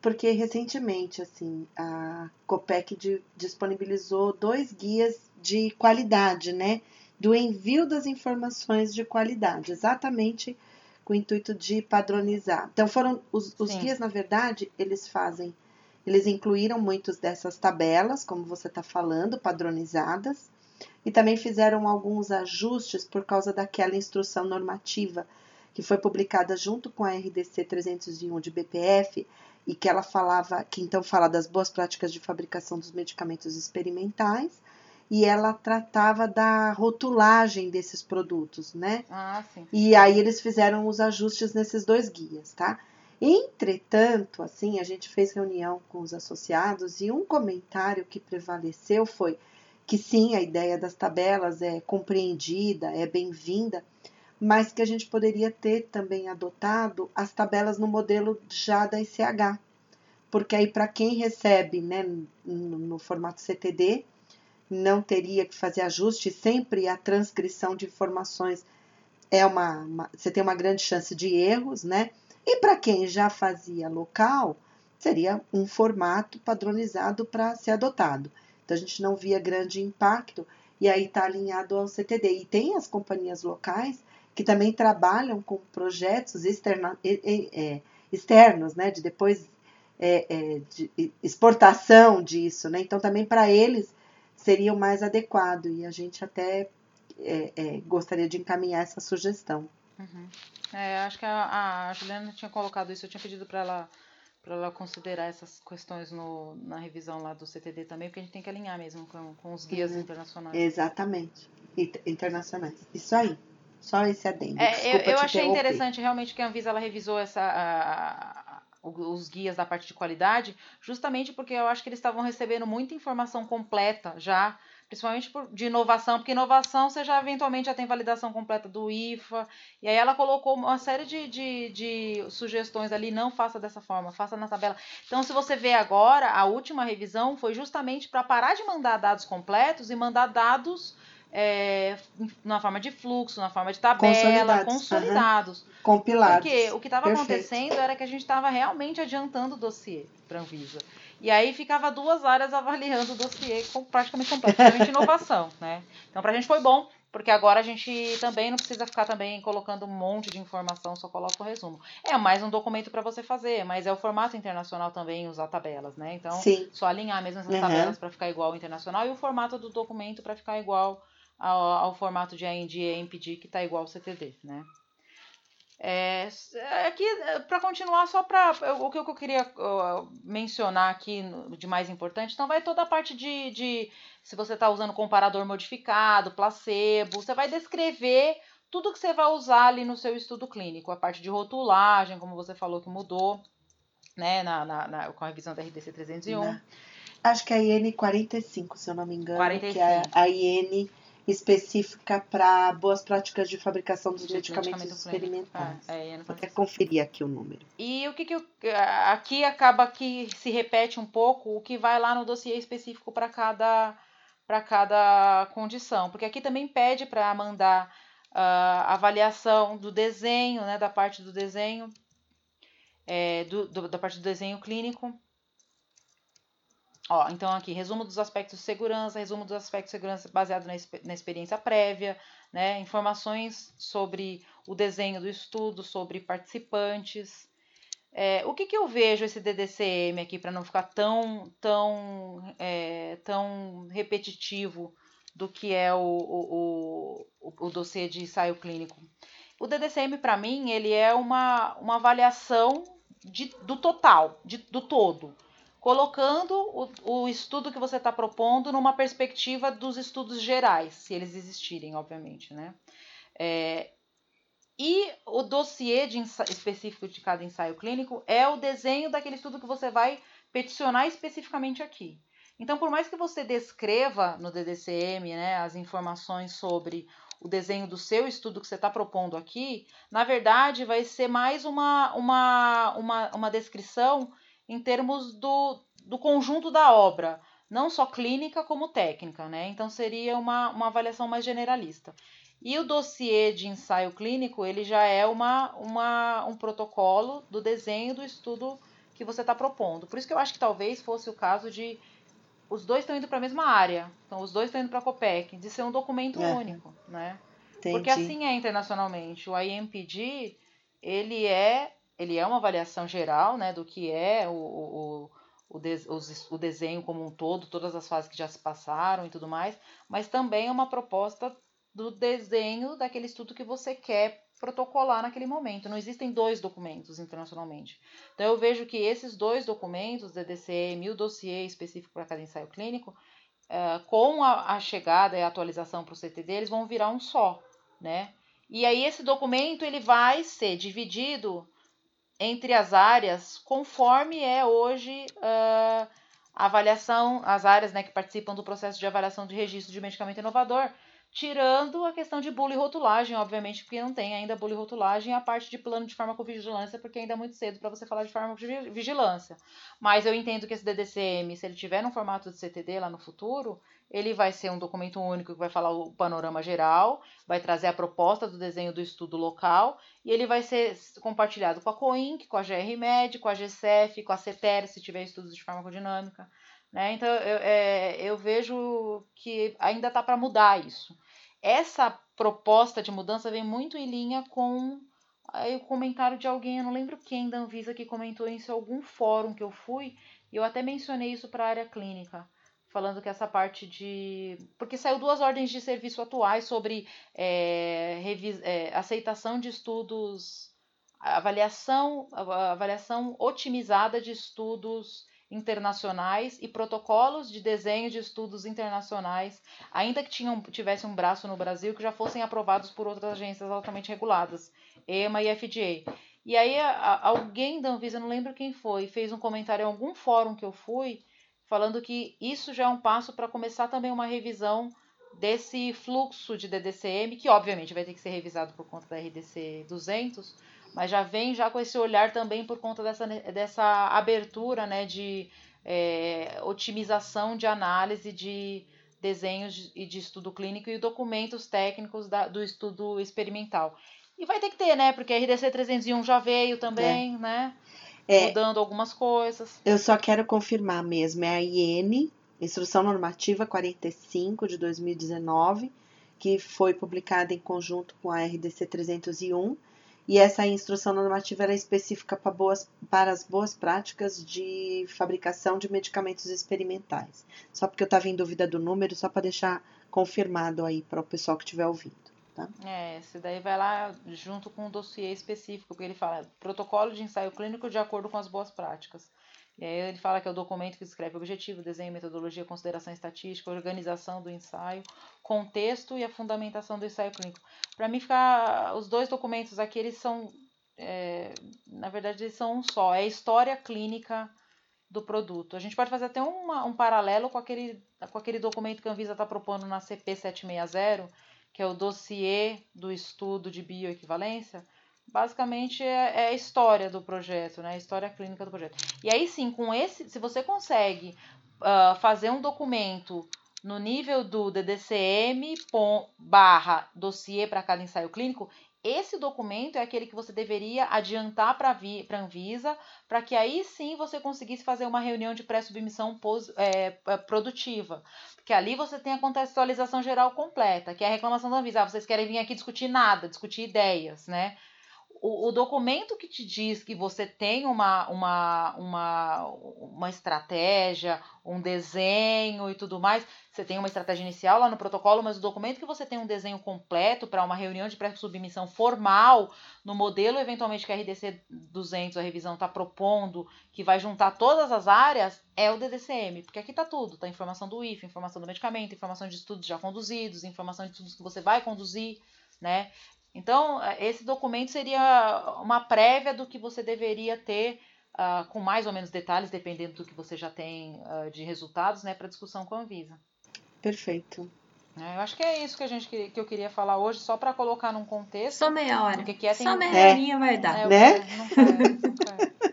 porque recentemente, assim, a Copec de, disponibilizou dois guias de qualidade, né? Do envio das informações de qualidade, exatamente com o intuito de padronizar. Então, foram os, os guias, na verdade, eles fazem, eles incluíram muitas dessas tabelas, como você está falando, padronizadas, e também fizeram alguns ajustes por causa daquela instrução normativa que foi publicada junto com a RDC 301 de BPF e que ela falava, que então fala das boas práticas de fabricação dos medicamentos experimentais e ela tratava da rotulagem desses produtos, né? Ah, sim. E aí eles fizeram os ajustes nesses dois guias, tá? Entretanto, assim, a gente fez reunião com os associados e um comentário que prevaleceu foi que sim, a ideia das tabelas é compreendida, é bem-vinda, mas que a gente poderia ter também adotado as tabelas no modelo já da ICH. Porque aí, para quem recebe né, no, formato CTD, não teria que fazer ajuste, sempre a transcrição de informações é uma, uma você tem uma grande chance de erros, né? E para quem já fazia local, seria um formato padronizado para ser adotado. Então a gente não via grande impacto e aí está alinhado ao CTD. E tem as companhias locais que também trabalham com projetos externa, é, externos, né, de depois é, é, de exportação disso, né? Então também para eles seria o mais adequado e a gente até é, é, gostaria de encaminhar essa sugestão. Uhum. É, acho que a, a Juliana tinha colocado isso, eu tinha pedido para ela para ela considerar essas questões no, na revisão lá do CTD também, porque a gente tem que alinhar mesmo com, com os guias uhum. internacionais. Exatamente. Internacionais. Isso aí. Só esse adendo. É, eu, eu achei interessante realmente que a Anvisa ela revisou essa, a, os guias da parte de qualidade, justamente porque eu acho que eles estavam recebendo muita informação completa já, principalmente por, de inovação, porque inovação você já eventualmente já tem validação completa do IFA, e aí ela colocou uma série de, de, de sugestões ali, não faça dessa forma, faça na tabela. Então, se você vê agora, a última revisão foi justamente para parar de mandar dados completos e mandar dados é, na forma de fluxo, na forma de tabela, consolidados. consolidados. Uhum. Compilados. Porque o que estava acontecendo era que a gente estava realmente adiantando o dossiê para a Anvisa. E aí ficava duas áreas avaliando o dossiê com praticamente completamente inovação, né? Então para a gente foi bom, porque agora a gente também não precisa ficar também colocando um monte de informação, só coloca o resumo. É mais um documento para você fazer, mas é o formato internacional também usar tabelas, né? Então, Sim. só alinhar mesmo essas uhum. tabelas para ficar igual ao internacional e o formato do documento para ficar igual ao, ao formato de AND e AMPD que está igual ao CTD, né? É, aqui, para continuar, só para o que eu queria uh, mencionar aqui de mais importante, então vai toda a parte de, de se você está usando comparador modificado, placebo, você vai descrever tudo que você vai usar ali no seu estudo clínico, a parte de rotulagem, como você falou que mudou, né, na, na, na com a revisão da RDC 301. Acho que é a IN 45, se eu não me engano, 45. que é a IN específica para boas práticas de fabricação dos de medicamentos, medicamentos experimentais. Ah, é, Vou até conferir aqui o número. E o que, que eu, aqui acaba que se repete um pouco o que vai lá no dossiê específico para cada para cada condição, porque aqui também pede para mandar uh, avaliação do desenho, né, da parte do desenho, é, do, do, da parte do desenho clínico, Ó, então aqui, resumo dos aspectos de segurança, resumo dos aspectos de segurança baseado na, na experiência prévia, né? Informações sobre o desenho do estudo, sobre participantes. É, o que, que eu vejo esse DDCM aqui para não ficar tão, tão, é, tão repetitivo do que é o, o, o, o dossiê de ensaio clínico? O DDCM, para mim, ele é uma, uma avaliação de, do total, de, do todo colocando o, o estudo que você está propondo numa perspectiva dos estudos gerais, se eles existirem, obviamente, né? É, e o dossiê de específico de cada ensaio clínico é o desenho daquele estudo que você vai peticionar especificamente aqui. Então, por mais que você descreva no DDCM né, as informações sobre o desenho do seu estudo que você está propondo aqui, na verdade vai ser mais uma, uma, uma, uma descrição em termos do, do conjunto da obra, não só clínica como técnica, né? Então seria uma, uma avaliação mais generalista. E o dossiê de ensaio clínico, ele já é uma, uma, um protocolo do desenho do estudo que você está propondo. Por isso que eu acho que talvez fosse o caso de os dois estão indo para a mesma área, então os dois estão indo para a COPEC, de ser um documento é. único, né? Entendi. Porque assim é internacionalmente. O IMPD, ele é, ele é uma avaliação geral, né, do que é o, o, o, o desenho como um todo, todas as fases que já se passaram e tudo mais, mas também é uma proposta do desenho daquele estudo que você quer protocolar naquele momento. Não existem dois documentos internacionalmente. Então eu vejo que esses dois documentos, DDCM e o dossiê específico para cada ensaio clínico, uh, com a, a, chegada e a atualização para o CTD, eles vão virar um só, né? E aí esse documento ele vai ser dividido entre as áreas conforme é hoje uh, a avaliação, as áreas né, que participam do processo de avaliação de registro de medicamento inovador, tirando a questão de e rotulagem, obviamente, porque não tem ainda e rotulagem, a parte de plano de farmacovigilância, porque ainda é muito cedo para você falar de farmacovigilância. Mas eu entendo que esse DDCM, se ele tiver no formato de CTD lá no futuro, ele vai ser um documento único que vai falar o panorama geral, vai trazer a proposta do desenho do estudo local, e ele vai ser compartilhado com a COINC, com a GRMED, com a GCF, com a CETER, se tiver estudos de farmacodinâmica. Né? Então, eu, é, eu vejo que ainda está para mudar isso. Essa proposta de mudança vem muito em linha com aí, o comentário de alguém, eu não lembro quem da Anvisa que comentou isso em algum fórum que eu fui, e eu até mencionei isso para a área clínica falando que essa parte de. Porque saiu duas ordens de serviço atuais sobre é, é, aceitação de estudos, avaliação, avaliação otimizada de estudos internacionais e protocolos de desenho de estudos internacionais, ainda que tinham, tivesse um braço no Brasil, que já fossem aprovados por outras agências altamente reguladas, EMA e FDA. E aí a, alguém da Anvisa, não lembro quem foi, fez um comentário em algum fórum que eu fui, falando que isso já é um passo para começar também uma revisão desse fluxo de DDCM, que obviamente vai ter que ser revisado por conta da RDC 200, mas já vem já com esse olhar também por conta dessa, dessa abertura né, de é, otimização de análise de desenhos e de estudo clínico e documentos técnicos da, do estudo experimental. E vai ter que ter, né? Porque a RDC 301 já veio também, é. né? É, mudando algumas coisas. Eu só quero confirmar mesmo, é a IN, Instrução Normativa 45 de 2019, que foi publicada em conjunto com a RDC 301 e essa instrução normativa é específica para, boas, para as boas práticas de fabricação de medicamentos experimentais. Só porque eu estava em dúvida do número, só para deixar confirmado aí para o pessoal que estiver ouvindo. Tá? É, esse daí vai lá junto com um dossiê específico, porque ele fala protocolo de ensaio clínico de acordo com as boas práticas. E aí ele fala que é o documento que descreve o objetivo, desenho, metodologia, consideração estatística, organização do ensaio, contexto e a fundamentação do ensaio clínico. Para mim, ficar os dois documentos aqui, eles são, é, na verdade, eles são um só. É a história clínica do produto. A gente pode fazer até uma, um paralelo com aquele, com aquele documento que a Anvisa está propondo na CP 760, que é o dossiê do estudo de bioequivalência, basicamente é, é, a história do projeto, né? A história clínica do projeto. E aí sim, com esse, se você consegue uh, fazer um documento no nível do DDCM barra dossiê para cada ensaio clínico, esse documento é aquele que você deveria adiantar para a Anvisa, para que aí sim você conseguisse fazer uma reunião de pré-submissão é, é, produtiva. Porque ali você tem a contextualização geral completa, que é a reclamação da Anvisa. Ah, vocês querem vir aqui discutir nada, discutir ideias, né? O, o, documento que te diz que você tem uma, uma, uma, uma estratégia, um desenho e tudo mais, você tem uma estratégia inicial lá no protocolo, mas o documento que você tem um desenho completo para uma reunião de pré-submissão formal, no modelo eventualmente que a RDC 200, a revisão, está propondo, que vai juntar todas as áreas, é o DDCM, porque aqui está tudo, está informação do IF, informação do medicamento, informação de estudos já conduzidos, informação de estudos que você vai conduzir, né? Então, eh, esse documento seria uma prévia do que você deveria ter, uh, com mais ou menos detalhes, dependendo do que você já tem uh, de resultados, né, para discussão com a Anvisa. Perfeito. É, eu acho que é isso que, a gente, que eu queria falar hoje, só para colocar num contexto. Só meia hora. Que é, tem... Só meia horinha vai dar. É, né? Nunca, é, nunca, é.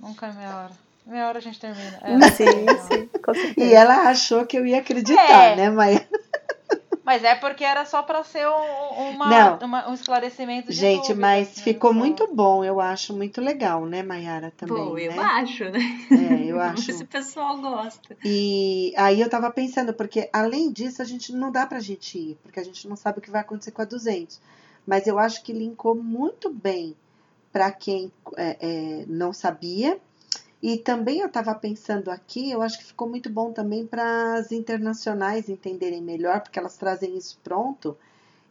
nunca é meia hora. Meia hora a gente termina. É, sim, sim. E ela achou que eu ia acreditar, é. né, Maia? Mas é porque era só para ser um, uma, uma, um esclarecimento de Gente, dúvidas, mas né? ficou muito bom, eu acho muito legal, né, Mayara, também, Pô, eu né? acho, né? É, eu acho. ver se o pessoal gosta. E aí eu tava pensando, porque além disso, a gente não dá pra gente ir, porque a gente não sabe o que vai acontecer com a 200. Mas eu acho que linkou muito bem para quem é, é, não sabia. E também eu tava pensando aqui, eu acho que ficou muito bom também para as internacionais entenderem melhor, porque elas trazem isso pronto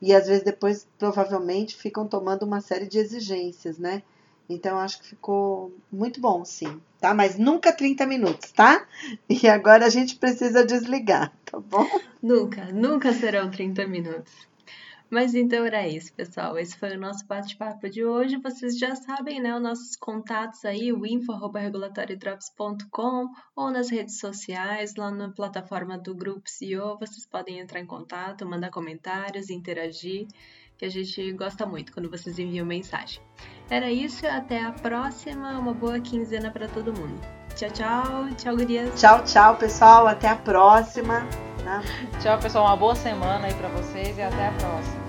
e às vezes depois provavelmente ficam tomando uma série de exigências, né? Então acho que ficou muito bom, sim, tá? Mas nunca 30 minutos, tá? E agora a gente precisa desligar, tá bom? Nunca, nunca serão 30 minutos. Mas então era isso, pessoal. Esse foi o nosso bate-papo de hoje. Vocês já sabem, né? Os nossos contatos aí, o info.regulatoriodrops.com ou nas redes sociais, lá na plataforma do Grupo CEO. Vocês podem entrar em contato, mandar comentários, interagir, que a gente gosta muito quando vocês enviam mensagem. Era isso, até a próxima. Uma boa quinzena para todo mundo. Tchau, tchau. Tchau, gurias. Tchau, tchau, pessoal. Até a próxima. Tá? Tchau, pessoal. Uma boa semana aí para vocês e até a próxima.